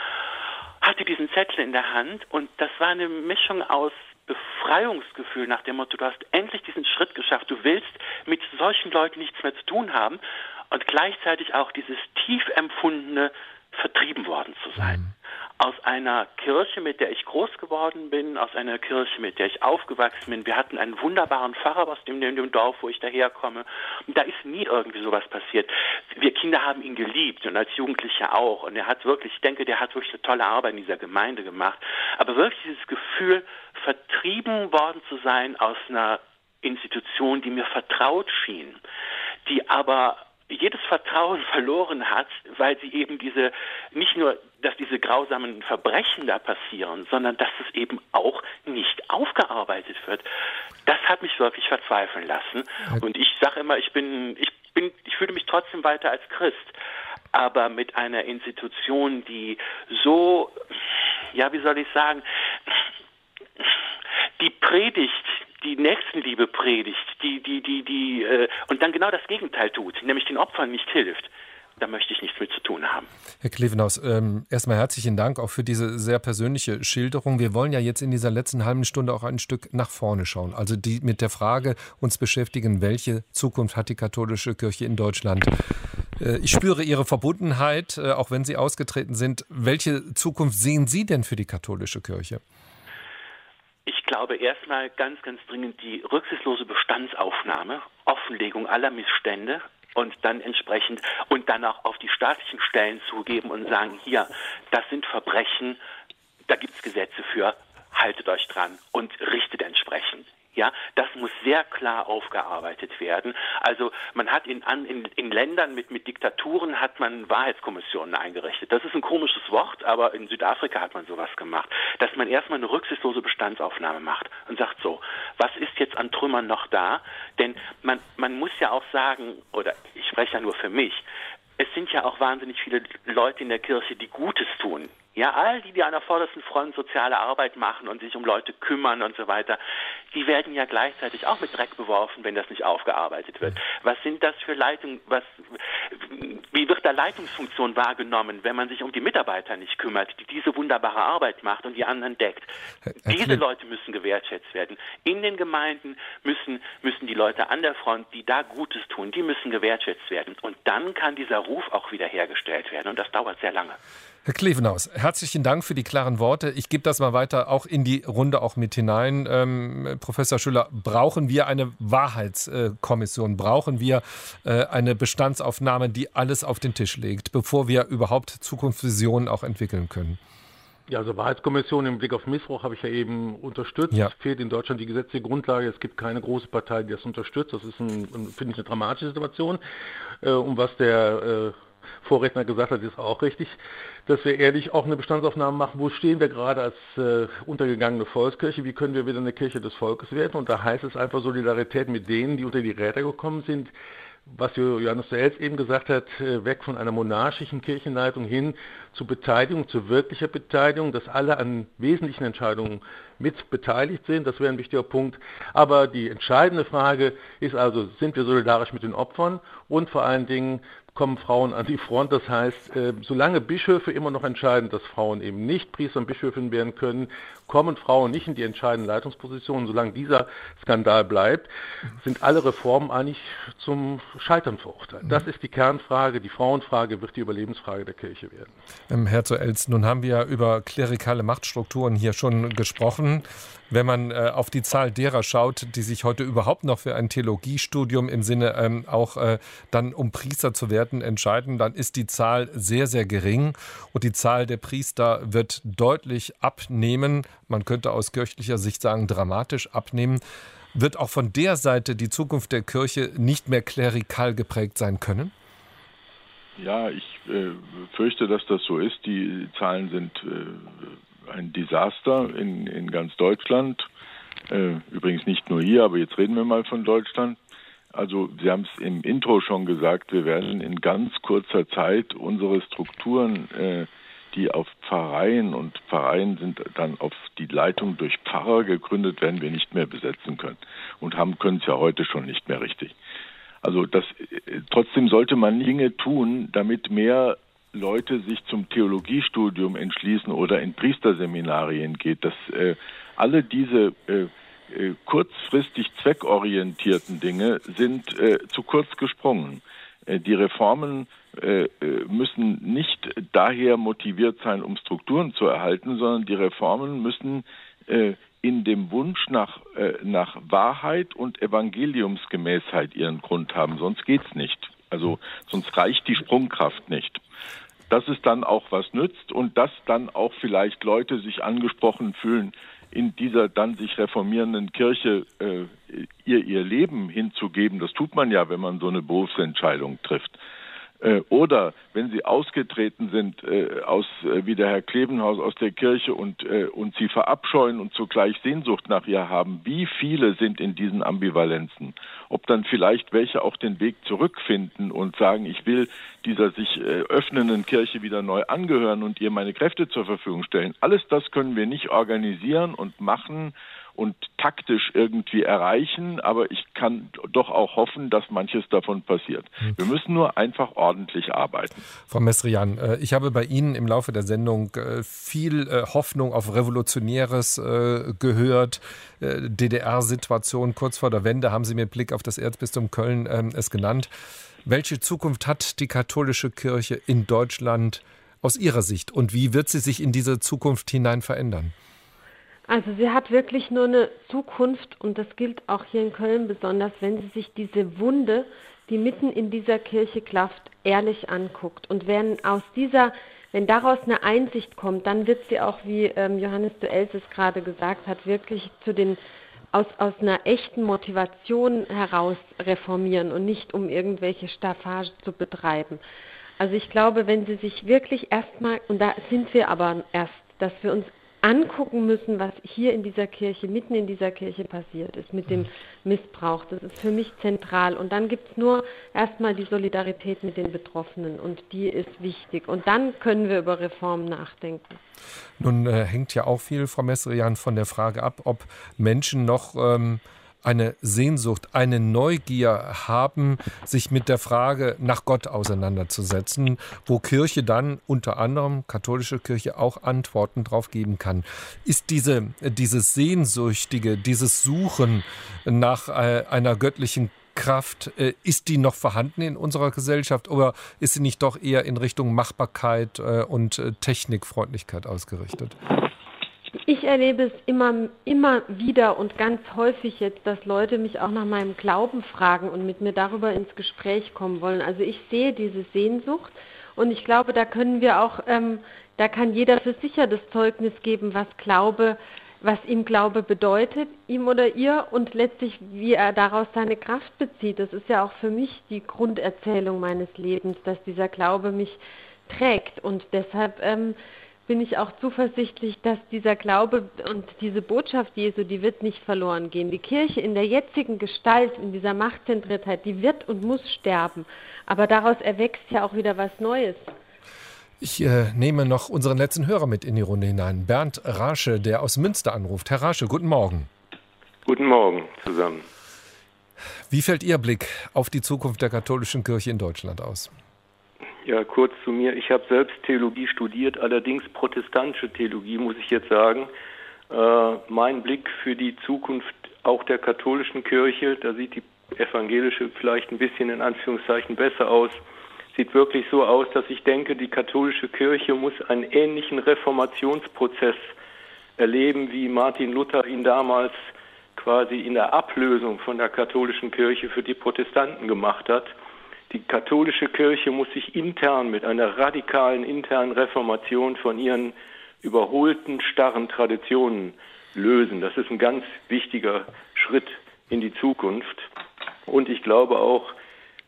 hatte diesen Zettel in der Hand und das war eine Mischung aus Befreiungsgefühl nach dem Motto, du hast endlich diesen Schritt geschafft, du willst mit solchen Leuten nichts mehr zu tun haben und gleichzeitig auch dieses tief empfundene vertrieben worden zu sein. Mhm aus einer Kirche, mit der ich groß geworden bin, aus einer Kirche, mit der ich aufgewachsen bin. Wir hatten einen wunderbaren Pfarrer aus dem, dem Dorf, wo ich daherkomme. Und da ist nie irgendwie sowas passiert. Wir Kinder haben ihn geliebt und als Jugendlicher auch. Und er hat wirklich, ich denke, der hat wirklich eine tolle Arbeit in dieser Gemeinde gemacht. Aber wirklich dieses Gefühl, vertrieben worden zu sein aus einer Institution, die mir vertraut schien, die aber jedes Vertrauen verloren hat, weil sie eben diese, nicht nur, dass diese grausamen Verbrechen da passieren, sondern dass es eben auch nicht aufgearbeitet wird. Das hat mich wirklich verzweifeln lassen. Und ich sage immer, ich bin, ich bin, ich fühle mich trotzdem weiter als Christ. Aber mit einer Institution, die so, ja, wie soll ich sagen, die predigt die Nächstenliebe predigt, die, die, die, die, äh, und dann genau das Gegenteil tut, nämlich den Opfern nicht hilft da möchte ich nichts mit zu tun haben. Herr Klevenhaus, ähm, erstmal herzlichen Dank auch für diese sehr persönliche Schilderung. Wir wollen ja jetzt in dieser letzten halben Stunde auch ein Stück nach vorne schauen. Also die mit der Frage uns beschäftigen, welche Zukunft hat die katholische Kirche in Deutschland? Äh, ich spüre Ihre Verbundenheit, äh, auch wenn Sie ausgetreten sind. Welche Zukunft sehen Sie denn für die katholische Kirche? Ich glaube erstmal ganz, ganz dringend die rücksichtslose Bestandsaufnahme, Offenlegung aller Missstände und dann entsprechend und dann auch auf die staatlichen Stellen zugeben und sagen, hier, das sind Verbrechen, da gibt es Gesetze für, haltet euch dran und richtet entsprechend. Ja, das muss sehr klar aufgearbeitet werden. Also man hat in, in, in Ländern mit, mit Diktaturen hat man Wahrheitskommissionen eingerichtet. Das ist ein komisches Wort, aber in Südafrika hat man sowas gemacht, dass man erstmal eine rücksichtslose Bestandsaufnahme macht und sagt so, was ist jetzt an Trümmern noch da? Denn man, man muss ja auch sagen, oder ich spreche ja nur für mich, es sind ja auch wahnsinnig viele Leute in der Kirche, die Gutes tun. Ja, all die, die an der vordersten Front soziale Arbeit machen und sich um Leute kümmern und so weiter, die werden ja gleichzeitig auch mit Dreck beworfen, wenn das nicht aufgearbeitet wird. Was sind das für Leitungen, was, wie wird da Leitungsfunktion wahrgenommen, wenn man sich um die Mitarbeiter nicht kümmert, die diese wunderbare Arbeit macht und die anderen deckt? Diese Leute müssen gewertschätzt werden. In den Gemeinden müssen, müssen die Leute an der Front, die da Gutes tun, die müssen gewertschätzt werden. Und dann kann dieser Ruf auch wiederhergestellt werden. Und das dauert sehr lange. Herr Klevenhaus, herzlichen Dank für die klaren Worte. Ich gebe das mal weiter auch in die Runde auch mit hinein. Ähm, Professor Schüller, brauchen wir eine Wahrheitskommission? Brauchen wir äh, eine Bestandsaufnahme, die alles auf den Tisch legt, bevor wir überhaupt Zukunftsvisionen auch entwickeln können? Ja, also Wahrheitskommission im Blick auf Missbrauch habe ich ja eben unterstützt. Ja. Fehlt in Deutschland die gesetzliche Grundlage. Es gibt keine große Partei, die das unterstützt. Das ist, ein, finde ich, eine dramatische Situation. Äh, und was der äh, Vorredner gesagt hat, ist auch richtig, dass wir ehrlich auch eine Bestandsaufnahme machen, wo stehen wir gerade als äh, untergegangene Volkskirche, wie können wir wieder eine Kirche des Volkes werden. Und da heißt es einfach Solidarität mit denen, die unter die Räder gekommen sind, was Johannes Selbst eben gesagt hat, äh, weg von einer monarchischen Kirchenleitung hin zu Beteiligung, zu wirklicher Beteiligung, dass alle an wesentlichen Entscheidungen mit beteiligt sind. Das wäre ein wichtiger Punkt. Aber die entscheidende Frage ist also, sind wir solidarisch mit den Opfern und vor allen Dingen, kommen Frauen an die Front. Das heißt, äh, solange Bischöfe immer noch entscheiden, dass Frauen eben nicht Priester und Bischöfin werden können, kommen Frauen nicht in die entscheidenden Leitungspositionen. Solange dieser Skandal bleibt, sind alle Reformen eigentlich zum Scheitern verurteilt. Das ist die Kernfrage. Die Frauenfrage wird die Überlebensfrage der Kirche werden. Ähm, Herr zu Els, nun haben wir über klerikale Machtstrukturen hier schon gesprochen. Wenn man äh, auf die Zahl derer schaut, die sich heute überhaupt noch für ein Theologiestudium im Sinne ähm, auch äh, dann um Priester zu werden entscheiden, dann ist die Zahl sehr, sehr gering und die Zahl der Priester wird deutlich abnehmen. Man könnte aus kirchlicher Sicht sagen, dramatisch abnehmen. Wird auch von der Seite die Zukunft der Kirche nicht mehr klerikal geprägt sein können? Ja, ich äh, fürchte, dass das so ist. Die Zahlen sind äh, ein Desaster in, in ganz Deutschland. Äh, übrigens nicht nur hier, aber jetzt reden wir mal von Deutschland. Also Sie haben es im Intro schon gesagt, wir werden in ganz kurzer Zeit unsere Strukturen, äh, die auf Pfarreien und Pfarreien sind dann auf die Leitung durch Pfarrer gegründet, werden wir nicht mehr besetzen können und haben können es ja heute schon nicht mehr richtig. Also das äh, trotzdem sollte man Dinge tun, damit mehr Leute sich zum Theologiestudium entschließen oder in Priesterseminarien geht, dass äh, alle diese äh, äh, kurzfristig zweckorientierten Dinge sind äh, zu kurz gesprungen. Äh, die Reformen äh, äh, müssen nicht daher motiviert sein, um Strukturen zu erhalten, sondern die Reformen müssen in dem Wunsch nach, nach Wahrheit und Evangeliumsgemäßheit ihren Grund haben, sonst geht's nicht. Also sonst reicht die Sprungkraft nicht dass es dann auch was nützt und dass dann auch vielleicht Leute sich angesprochen fühlen, in dieser dann sich reformierenden Kirche äh, ihr ihr Leben hinzugeben. Das tut man ja, wenn man so eine Berufsentscheidung trifft. Äh, oder wenn sie ausgetreten sind äh, aus äh, wie der Herr Klebenhaus aus der Kirche und und sie verabscheuen und zugleich Sehnsucht nach ihr haben, wie viele sind in diesen Ambivalenzen? Ob dann vielleicht welche auch den Weg zurückfinden und sagen, ich will dieser sich öffnenden Kirche wieder neu angehören und ihr meine Kräfte zur Verfügung stellen. Alles das können wir nicht organisieren und machen und taktisch irgendwie erreichen, aber ich kann doch auch hoffen, dass manches davon passiert. Hm. Wir müssen nur einfach ordentlich arbeiten. Frau Messrian, äh, ich habe bei Ihnen im Laufe der Sendung äh, viel äh, Hoffnung auf Revolutionäres gehört. DDR-Situation kurz vor der Wende haben Sie mir Blick auf das Erzbistum Köln ähm, es genannt. Welche Zukunft hat die katholische Kirche in Deutschland aus Ihrer Sicht und wie wird sie sich in diese Zukunft hinein verändern? Also sie hat wirklich nur eine Zukunft und das gilt auch hier in Köln besonders, wenn sie sich diese Wunde, die mitten in dieser Kirche klafft, ehrlich anguckt. Und wenn aus dieser, wenn daraus eine Einsicht kommt, dann wird sie auch, wie ähm, Johannes Duels es gerade gesagt hat, wirklich zu den aus, aus einer echten Motivation heraus reformieren und nicht um irgendwelche Staffage zu betreiben. Also ich glaube, wenn sie sich wirklich erstmal, und da sind wir aber erst, dass wir uns angucken müssen, was hier in dieser Kirche, mitten in dieser Kirche passiert ist mit dem Missbrauch. Das ist für mich zentral. Und dann gibt es nur erstmal die Solidarität mit den Betroffenen und die ist wichtig. Und dann können wir über Reformen nachdenken. Nun äh, hängt ja auch viel, Frau Messerian, von der Frage ab, ob Menschen noch ähm, eine Sehnsucht, eine Neugier haben, sich mit der Frage nach Gott auseinanderzusetzen, wo Kirche dann unter anderem, katholische Kirche, auch Antworten drauf geben kann. Ist diese, dieses Sehnsüchtige, dieses Suchen nach äh, einer göttlichen Kraft, äh, ist die noch vorhanden in unserer Gesellschaft oder ist sie nicht doch eher in Richtung Machbarkeit äh, und Technikfreundlichkeit ausgerichtet? Ich erlebe es immer, immer wieder und ganz häufig jetzt, dass Leute mich auch nach meinem Glauben fragen und mit mir darüber ins Gespräch kommen wollen. Also ich sehe diese Sehnsucht Und ich glaube, da können wir auch, ähm, da kann jeder für sicher das Zeugnis geben, was Glaube, was ihm Glaube bedeutet, ihm oder ihr, und letztlich, wie er daraus seine Kraft bezieht. Das ist ja auch für mich die Grunderzählung meines Lebens, dass dieser Glaube mich trägt. Und deshalb ähm, bin ich auch zuversichtlich, dass dieser Glaube und diese Botschaft Jesu, die wird nicht verloren gehen. Die Kirche in der jetzigen Gestalt, in dieser Machtzentriertheit, die wird und muss sterben. Aber daraus erwächst ja auch wieder was Neues. Ich äh, nehme noch unseren letzten Hörer mit in die Runde hinein. Bernd Rasche, der aus Münster anruft. Herr Rasche, guten Morgen. Guten Morgen zusammen. Wie fällt Ihr Blick auf die Zukunft der katholischen Kirche in Deutschland aus? Ja, kurz zu mir. Ich habe selbst Theologie studiert, allerdings protestantische Theologie, muss ich jetzt sagen. Äh, mein Blick für die Zukunft auch der katholischen Kirche, da sieht die evangelische vielleicht ein bisschen in Anführungszeichen besser aus, sieht wirklich so aus, dass ich denke, die katholische Kirche muss einen ähnlichen Reformationsprozess erleben, wie Martin Luther ihn damals quasi in der Ablösung von der katholischen Kirche für die Protestanten gemacht hat. Die katholische Kirche muss sich intern mit einer radikalen internen Reformation von ihren überholten, starren Traditionen lösen. Das ist ein ganz wichtiger Schritt in die Zukunft. Und ich glaube auch,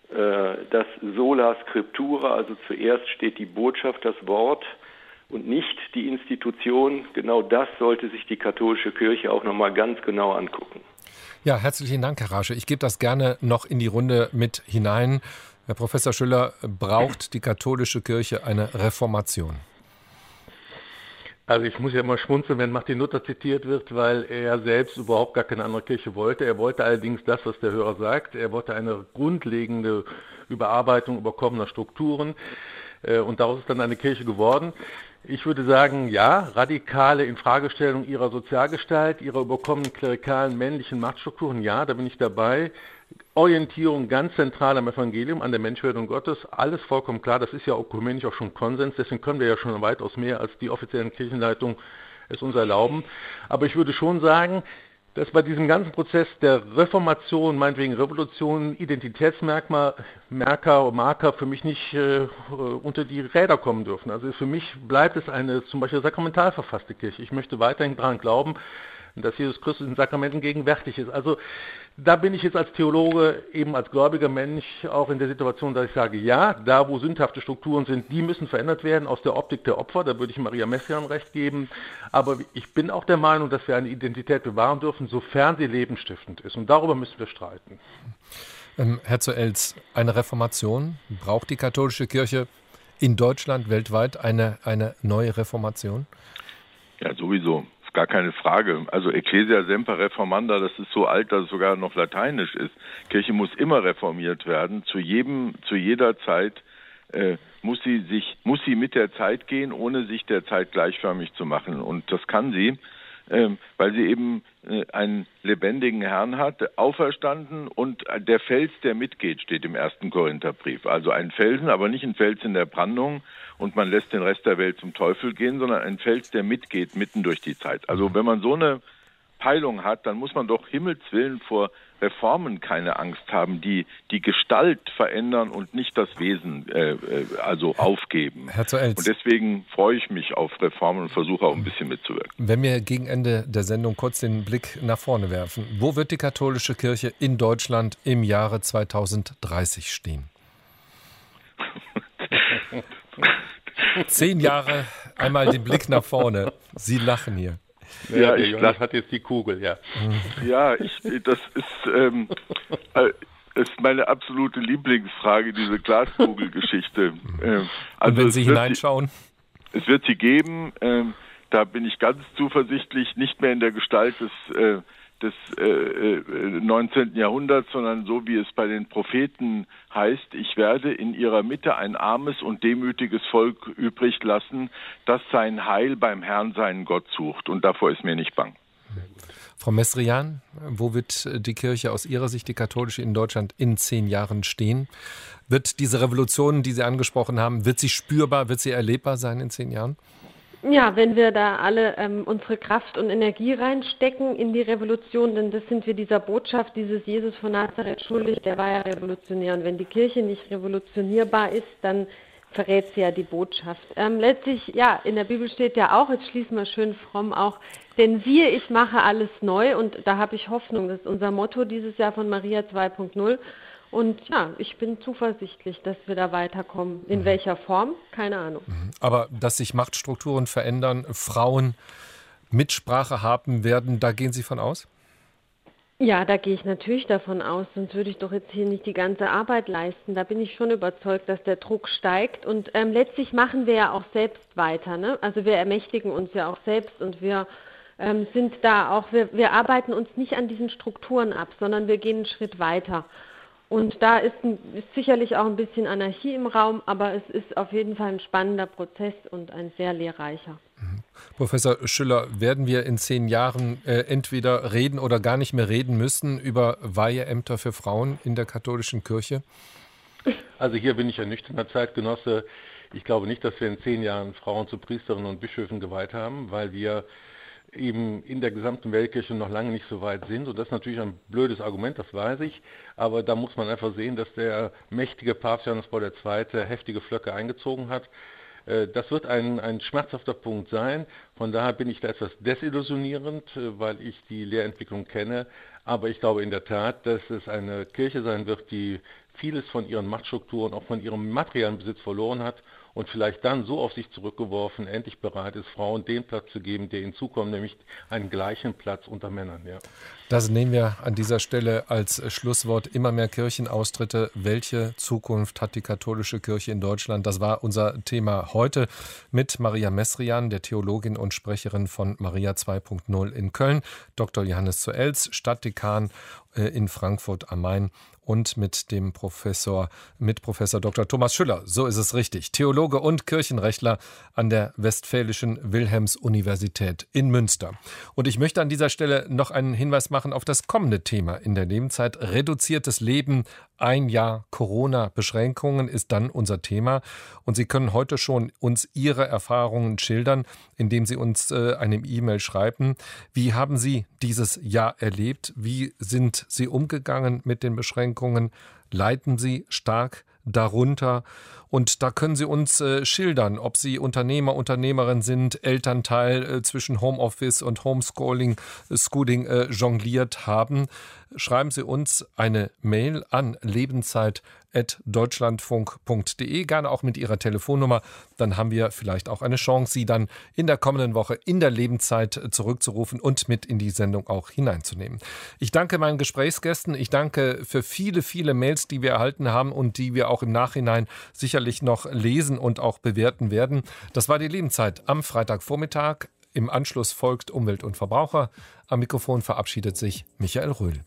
äh, dass Sola Scriptura, also zuerst steht die Botschaft, das Wort und nicht die Institution. Genau das sollte sich die katholische Kirche auch nochmal ganz genau angucken. Ja, herzlichen Dank, Herr Rasche. Ich gebe das gerne noch in die Runde mit hinein. Herr Professor Schüller, braucht die katholische Kirche eine Reformation? Also ich muss ja immer schmunzeln, wenn Martin Luther zitiert wird, weil er selbst überhaupt gar keine andere Kirche wollte. Er wollte allerdings das, was der Hörer sagt. Er wollte eine grundlegende Überarbeitung überkommener Strukturen. Äh, und daraus ist dann eine Kirche geworden. Ich würde sagen, ja, radikale Infragestellung ihrer Sozialgestalt, ihrer überkommenen klerikalen männlichen Machtstrukturen, ja, da bin ich dabei. Orientierung ganz zentral am Evangelium, an der Menschwerdung Gottes, alles vollkommen klar. Das ist ja ökumenisch auch schon Konsens, deswegen können wir ja schon weitaus mehr als die offiziellen Kirchenleitungen es uns erlauben. Aber ich würde schon sagen, dass bei diesem ganzen Prozess der Reformation, meinetwegen Revolution, Identitätsmerkmal, Merker, Marker für mich nicht äh, unter die Räder kommen dürfen. Also für mich bleibt es eine zum Beispiel sakramental verfasste Kirche. Ich möchte weiterhin daran glauben, dass Jesus Christus in Sakramenten gegenwärtig ist. Also da bin ich jetzt als Theologe, eben als gläubiger Mensch auch in der Situation, dass ich sage, ja, da wo sündhafte Strukturen sind, die müssen verändert werden aus der Optik der Opfer, da würde ich Maria Messian recht geben. Aber ich bin auch der Meinung, dass wir eine Identität bewahren dürfen, sofern sie lebensstiftend ist. Und darüber müssen wir streiten. Ähm, Herr zu Els, eine Reformation, braucht die katholische Kirche in Deutschland, weltweit eine, eine neue Reformation? Ja, sowieso gar keine Frage. Also Ecclesia Semper Reformanda, das ist so alt, dass es sogar noch lateinisch ist. Kirche muss immer reformiert werden, zu jedem, zu jeder Zeit äh, muss sie sich, muss sie mit der Zeit gehen, ohne sich der Zeit gleichförmig zu machen. Und das kann sie weil sie eben äh, einen lebendigen Herrn hat, auferstanden und der Fels, der mitgeht, steht im ersten Korintherbrief. Also ein Felsen, aber nicht ein Fels in der Brandung und man lässt den Rest der Welt zum Teufel gehen, sondern ein Fels, der mitgeht mitten durch die Zeit. Also wenn man so eine Peilung hat, dann muss man doch Himmelswillen vor Reformen keine Angst haben, die die Gestalt verändern und nicht das Wesen äh, äh also aufgeben. Herr. Und deswegen freue ich mich auf Reformen und versuche auch ein bisschen mitzuwirken. Wenn wir gegen Ende der Sendung kurz den Blick nach vorne werfen, wo wird die katholische Kirche in Deutschland im Jahre 2030 stehen? *laughs* Zehn Jahre, einmal den Blick nach vorne. Sie lachen hier. Ja, ja ich Jonas hat jetzt die Kugel, ja. Ja, ich, das ist, ähm, äh, ist meine absolute Lieblingsfrage, diese Glaskugelgeschichte. *laughs* Ähm, also Und wenn Sie hineinschauen? Sie, es wird sie geben. Ähm, da bin ich ganz zuversichtlich, nicht mehr in der Gestalt des äh, des äh, 19. Äh, Jahrhunderts, sondern so wie es bei den Propheten heißt, ich werde in ihrer Mitte ein armes und demütiges Volk übrig lassen, das sein Heil beim Herrn seinen Gott sucht. Und davor ist mir nicht bang. Frau Messrian, wo wird die Kirche aus Ihrer Sicht, die katholische in Deutschland, in zehn Jahren stehen? Wird diese Revolution, die Sie angesprochen haben, wird sie spürbar, wird sie erlebbar sein in zehn Jahren? Ja, wenn wir da alle ähm, unsere Kraft und Energie reinstecken in die Revolution, denn das sind wir dieser Botschaft, dieses Jesus von Nazareth schuldig, der war ja revolutionär. Und wenn die Kirche nicht revolutionierbar ist, dann verrät sie ja die Botschaft. Ähm, letztlich, ja, in der Bibel steht ja auch, jetzt schließen wir schön fromm auch, denn siehe, ich mache alles neu und da habe ich Hoffnung. Das ist unser Motto dieses Jahr von Maria 2.0. Und ja, ich bin zuversichtlich, dass wir da weiterkommen. In mhm. welcher Form? Keine Ahnung. Mhm. Aber dass sich Machtstrukturen verändern, Frauen Mitsprache haben werden, da gehen Sie von aus? Ja, da gehe ich natürlich davon aus, sonst würde ich doch jetzt hier nicht die ganze Arbeit leisten. Da bin ich schon überzeugt, dass der Druck steigt. Und ähm, letztlich machen wir ja auch selbst weiter. Ne? Also wir ermächtigen uns ja auch selbst und wir ähm, sind da auch, wir, wir arbeiten uns nicht an diesen Strukturen ab, sondern wir gehen einen Schritt weiter. Und da ist, ist, sicherlich auch ein bisschen Anarchie im Raum, aber es ist auf jeden Fall ein spannender Prozess und ein sehr lehrreicher. Mhm. Professor Schüller, werden wir in zehn Jahren äh, entweder reden oder gar nicht mehr reden müssen über Weiheämter für Frauen in der katholischen Kirche? Also hier bin ich ein nüchterner Zeitgenosse. Ich glaube nicht, dass wir in zehn Jahren Frauen zu Priesterinnen und Bischöfen geweiht haben, weil wir eben in der gesamten Weltkirche noch lange nicht so weit sind. Und das ist natürlich ein blödes Argument, das weiß ich. Aber da muss man einfach sehen, dass der mächtige Papst Johannes Paul II. heftige Flöcke eingezogen hat. Äh, das wird ein, ein schmerzhafter Punkt sein. Von daher bin ich da etwas desillusionierend, äh, weil ich die Lehrentwicklung kenne. Aber ich glaube in der Tat, dass es eine Kirche sein wird, die vieles von ihren Machtstrukturen, auch von ihrem materiellen Besitz verloren hat und vielleicht dann so auf sich zurückgeworfen endlich bereit ist, Frauen den Platz zu geben, der ihnen zukommt, nämlich einen gleichen Platz unter Männern. Ja. Das nehmen wir an dieser Stelle als Schlusswort. Immer mehr Kirchenaustritte. Welche Zukunft hat die katholische Kirche in Deutschland? Das war unser Thema heute mit Maria Messrian, der Theologin und Sprecherin von Maria 2.0 in Köln, Dr. Johannes Zuels, Stadtdekan in Frankfurt am Main und mit dem Professor, mit Professor Dr. Thomas Schüller. So ist es richtig. Theologe und Kirchenrechtler an der Westfälischen Wilhelms-Universität in Münster. Und ich möchte an dieser Stelle noch einen Hinweis machen auf das kommende Thema in der Lebenszeit. Reduziertes Leben ein Jahr Corona-Beschränkungen ist dann unser Thema. Und Sie können heute schon uns Ihre Erfahrungen schildern, indem Sie uns äh, eine E-Mail schreiben. Wie haben Sie dieses Jahr erlebt? Wie sind Sie umgegangen mit den Beschränkungen? Leiden Sie stark darunter? Und da können Sie uns äh, schildern, ob Sie Unternehmer, Unternehmerin sind, Elternteil äh, zwischen Homeoffice und Homeschooling, äh, Schooling äh, jongliert haben. Schreiben Sie uns eine Mail an lebenszeit deutschlandfunk.de, gerne auch mit Ihrer Telefonnummer. Dann haben wir vielleicht auch eine Chance, Sie dann in der kommenden Woche in der Lebenszeit zurückzurufen und mit in die Sendung auch hineinzunehmen. Ich danke meinen Gesprächsgästen. Ich danke für viele, viele Mails, die wir erhalten haben und die wir auch im Nachhinein sicherlich noch lesen und auch bewerten werden. Das war die Lebenszeit am Freitagvormittag. Im Anschluss folgt Umwelt und Verbraucher. Am Mikrofon verabschiedet sich Michael Röhl.